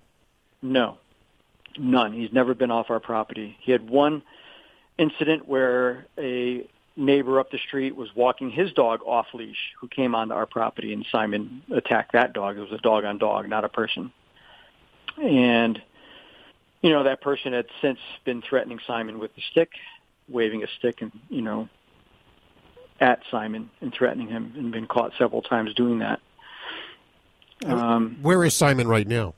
No, none. He's never been off our property. He had one incident where a neighbor up the street was walking his dog off leash who came onto our property and Simon attacked that dog. It was a dog on dog, not a person. And you know, that person had since been threatening Simon with a stick, waving a stick and, you know, at Simon and threatening him and been caught several times doing that. Um, Where is Simon right now?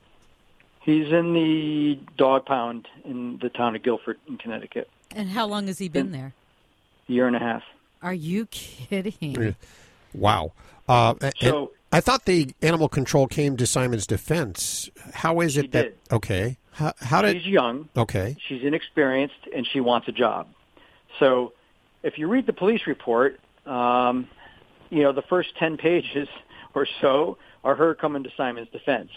He's in the dog pound in the town of Guilford in Connecticut. And how long has he been there? A year and a half. Are you kidding? Wow. Uh, So- I thought the animal control came to Simon's defense. How is it that? Okay. How, how did? She's young. Okay. She's inexperienced and she wants a job. So if you read the police report, um, you know, the first 10 pages *laughs* or so are her coming to Simon's defense.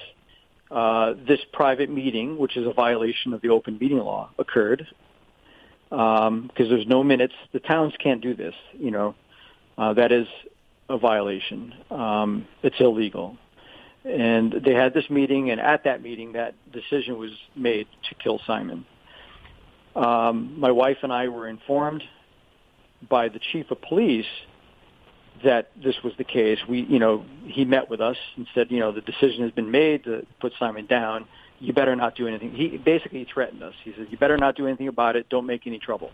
Uh, this private meeting, which is a violation of the open meeting law, occurred because there's no minutes. The towns can't do this. You know, uh, that is a violation. Um, it's illegal. And they had this meeting, and at that meeting, that decision was made to kill Simon. Um, my wife and I were informed by the chief of police that this was the case. We, you know, he met with us and said, you know, the decision has been made to put Simon down. You better not do anything. He basically threatened us. He said, you better not do anything about it. Don't make any trouble.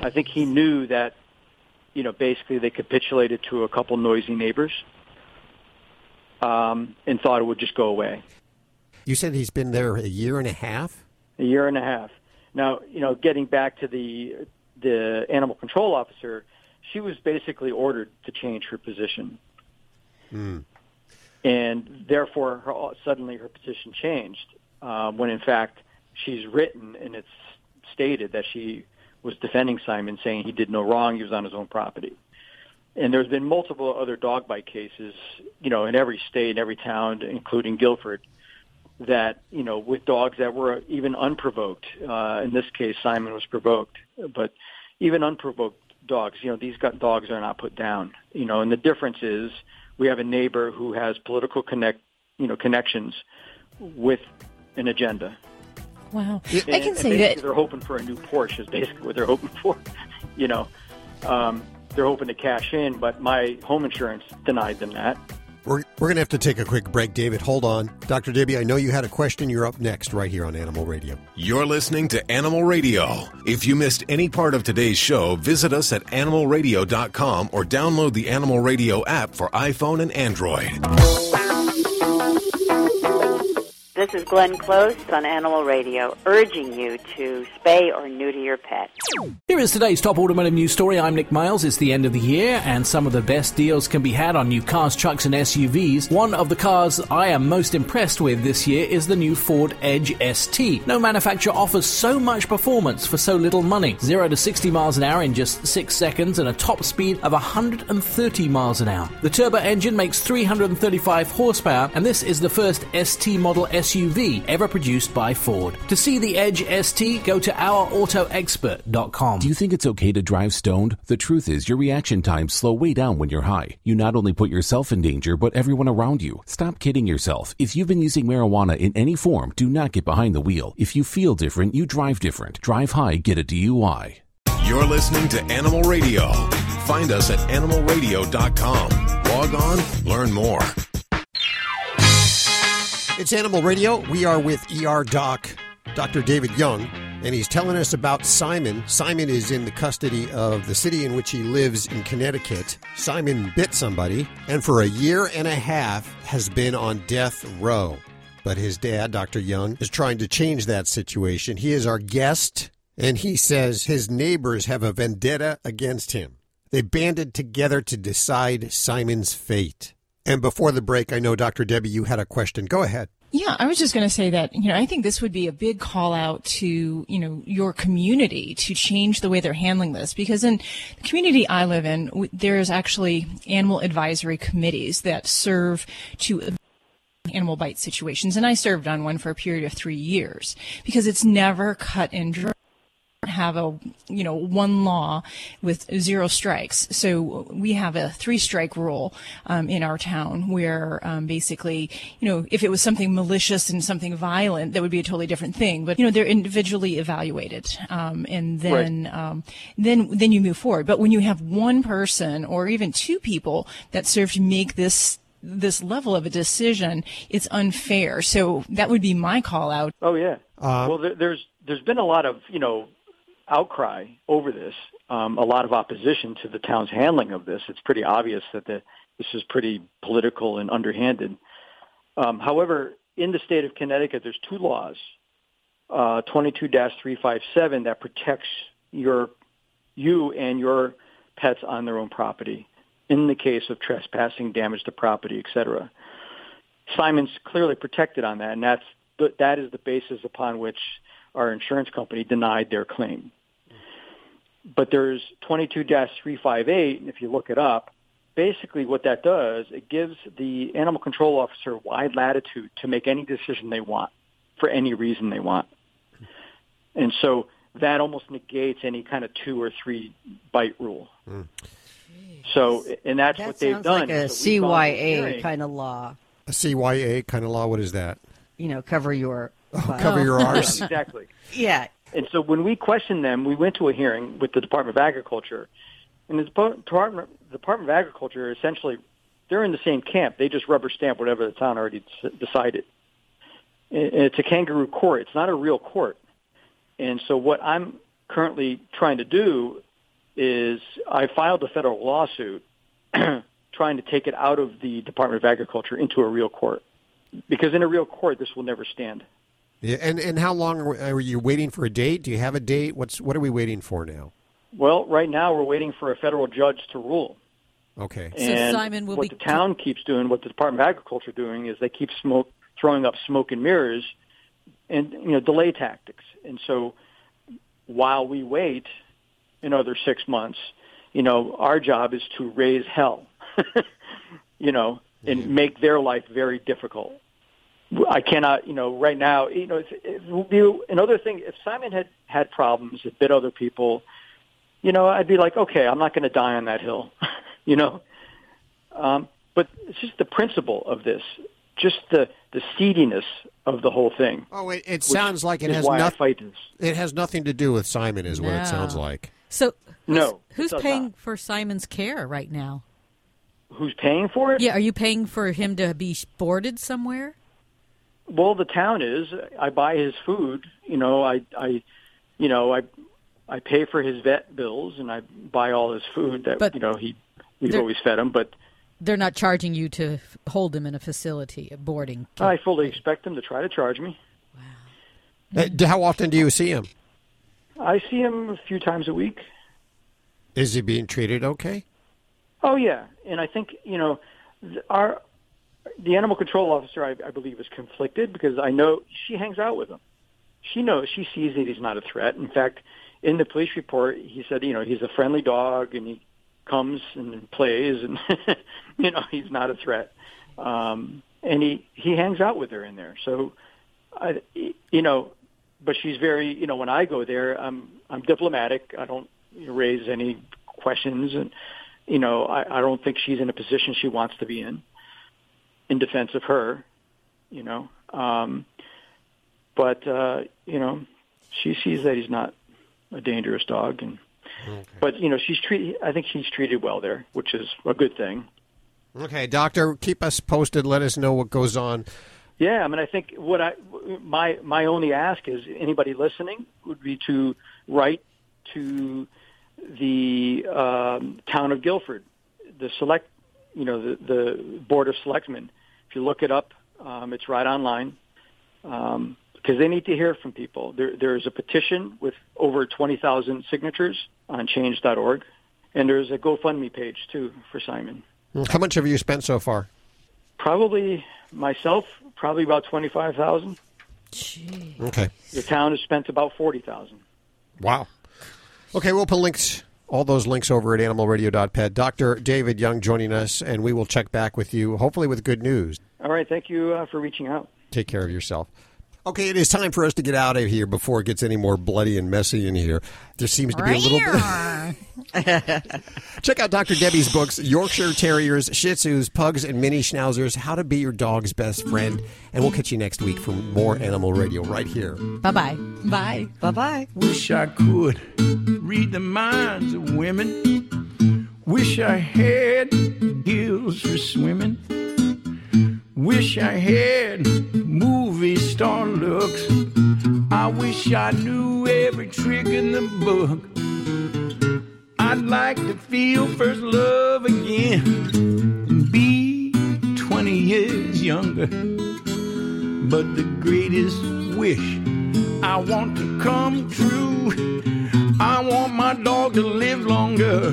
I think he knew that, you know, basically they capitulated to a couple noisy neighbors um, and thought it would just go away. You said he's been there a year and a half. a year and a half. Now, you know, getting back to the the animal control officer, she was basically ordered to change her position, Hmm. And therefore, her, suddenly her position changed. Uh, when in fact, she's written and it's stated that she was defending Simon, saying he did no wrong, he was on his own property. And there's been multiple other dog bite cases, you know, in every state, in every town, including Guilford, that you know with dogs that were even unprovoked. Uh, in this case, Simon was provoked, but even unprovoked dogs, you know, these dogs are not put down. You know, and the difference is we have a neighbor who has political connect, you know, connections with an agenda. Wow. And- I can say that they're hoping for a new Porsche is basically what they're hoping for. *laughs* You know, um, they're hoping to cash in, but my home insurance denied them that. We're, we're going to have to take a quick break, David. Hold on. Dr. Debbie, I know you had a question. You're up next right here on Animal Radio. You're listening to Animal Radio. If you missed any part of today's show, visit us at animalradio.com or download the Animal Radio app for iPhone and Android. This is Glenn Close on Animal Radio, urging you to spay or neuter your pet. Here is today's top automotive news story. I'm Nick Miles. It's the end of the year, and some of the best deals can be had on new cars, trucks, and SUVs. One of the cars I am most impressed with this year is the new Ford Edge ST. No manufacturer offers so much performance for so little money. 0 to 60 miles an hour in just 6 seconds and a top speed of 130 miles an hour. The turbo engine makes 335 horsepower, and this is the first ST model SUV ever produced by Ford. To see the Edge ST, go to ourautoexpert.com. Do you think it's okay to drive stoned? The truth is, your reaction times slow way down when you're high. You not only put yourself in danger, but everyone around you. Stop kidding yourself. If you've been using marijuana in any form, do not get behind the wheel. If you feel different, you drive different. Drive high, get a DUI. You're listening to Animal Radio. Find us at animalradio.com. Log on, learn more. It's Animal Radio. We are with ER Doc, Dr. David Young, and he's telling us about Simon. Simon is in the custody of the city in which he lives in Connecticut. Simon bit somebody, and for a year and a half has been on death row. But his dad, Dr. Young, is trying to change that situation. He is our guest, and he says his neighbors have a vendetta against him. They banded together to decide Simon's fate. And before the break, I know, Dr. Debbie, you had a question. Go ahead. Yeah, I was just going to say that, you know, I think this would be a big call out to, you know, your community to change the way they're handling this because in the community I live in, there's actually animal advisory committees that serve to animal bite situations. And I served on one for a period of three years because it's never cut and dry have a you know one law with zero strikes. So we have a three strike rule um, in our town where um, basically you know if it was something malicious and something violent that would be a totally different thing. But you know they're individually evaluated um, and then um, then then you move forward. But when you have one person or even two people that serve to make this this level of a decision it's unfair. So that would be my call out. Oh yeah. Uh, well, there, there's there's been a lot of you know outcry over this, um, a lot of opposition to the town's handling of this. It's pretty obvious that the, this is pretty political and underhanded. Um, however, in the state of Connecticut, there's two laws, uh, 22-357 that protects your you and your pets on their own property in the case of trespassing, damage to property, etc. Simon's clearly protected on that, and that's that is the basis upon which our insurance company denied their claim. But there's 22-358, and if you look it up, basically what that does, it gives the animal control officer wide latitude to make any decision they want for any reason they want. And so that almost negates any kind of two or three bite rule. Hmm. So, and that's That what they've sounds done. like a So to CYA hearing. kind of law. A CYA kind of law. What is that? You know, cover your Oh, cover your *laughs* arse. exactly. Yeah. And so when we questioned them, we went to a hearing with the Department of Agriculture, and the Department Department of Agriculture essentially they're in the same camp. They just rubber stamp whatever the town already decided. And It's a kangaroo court. It's not a real court. And so what I'm currently trying to do is I filed a federal lawsuit *clears throat* trying to take it out of the Department of Agriculture into a real court. Because in a real court, this will never stand. Yeah, and and how long are, you waiting for a date? Do you have a date? What's what are we waiting for now? Well, right now we're waiting for a federal judge to rule. Okay. And Simon will what be- the town keeps doing, what the Department of Agriculture doing, is they keep smoke throwing up smoke and mirrors, and you know delay tactics. And so while we wait another six months, you know our job is to raise hell, *laughs* you know, and make their life very difficult. I cannot, you know, right now, you know, if, if it would be another thing. If Simon had had problems, had bit other people, you know, I'd be like, okay, I'm not going to die on that hill, *laughs* you know. Um, but it's just the principle of this, just the the seediness of the whole thing. Oh, it, it sounds like it is has nothing. It has nothing to do with Simon, is what it sounds like. So No, who's paying not. for Simon's care right now? Who's paying for it? Yeah, are you paying for him to be boarded somewhere? Well, the town is. I buy his food. You know, I, I, you know, I, I pay for his vet bills and I buy all his food that But you know he we've always fed him. But They're not charging you to hold him in a facility, a boarding. I fully expect him to try to charge me. Uh, d- How often do you see him? I see him a few times a week. Is he being treated okay? Oh yeah, and I think you know our the animal control officer I, I believe is conflicted because I know she hangs out with him. She knows she sees that he's not a threat. In fact, in the police report, he said you know he's a friendly dog and he comes and plays and *laughs* you know he's not a threat. Um, and he he hangs out with her in there. So I you know, but she's very you know when I go there I'm I'm diplomatic. I don't raise any questions and you know, I, I don't think she's in a position she wants to be in, in defense of her, you know. Um, but uh, you know, she sees that he's not a dangerous dog, and but you know, she's treated. I think she's treated well there, which is a good thing. Okay, doctor, keep us posted. Let us know what goes on. Yeah, I mean, I think what I my my only ask is anybody listening would be to write to the um, town of Guilford, the select, you know, the, the board of selectmen. If you look it up, um, it's right online um, because they need to hear from people. There, there is a petition with over twenty thousand signatures on Change.org, And there's a GoFundMe page too for Simon. How much have you spent so far? Probably myself, probably about twenty five thousand. Okay. The town has spent about forty thousand. Wow. Okay, we'll put links, all those links over at animalradio.pet. Dr. David Young joining us, and we will check back with you, hopefully with good news. All right, thank you uh, for reaching out. Take care of yourself. Okay, it is time for us to get out of here before it gets any more bloody and messy in here. There seems to be a little bit. *laughs* *laughs* Check out Dr. Debbie's books Yorkshire Terriers, Shih Tzus, Pugs, and Mini Schnauzers How to Be Your Dog's Best Friend. And we'll catch you next week for more Animal Radio right here. Bye bye. Bye. Bye bye. Wish I could read the minds of women. Wish I had gills for swimming. Wish I had movie star looks. I wish I knew every trick in the book. I'd like to feel first love again and be 20 years younger. But the greatest wish I want to come true. I want my dog to live longer.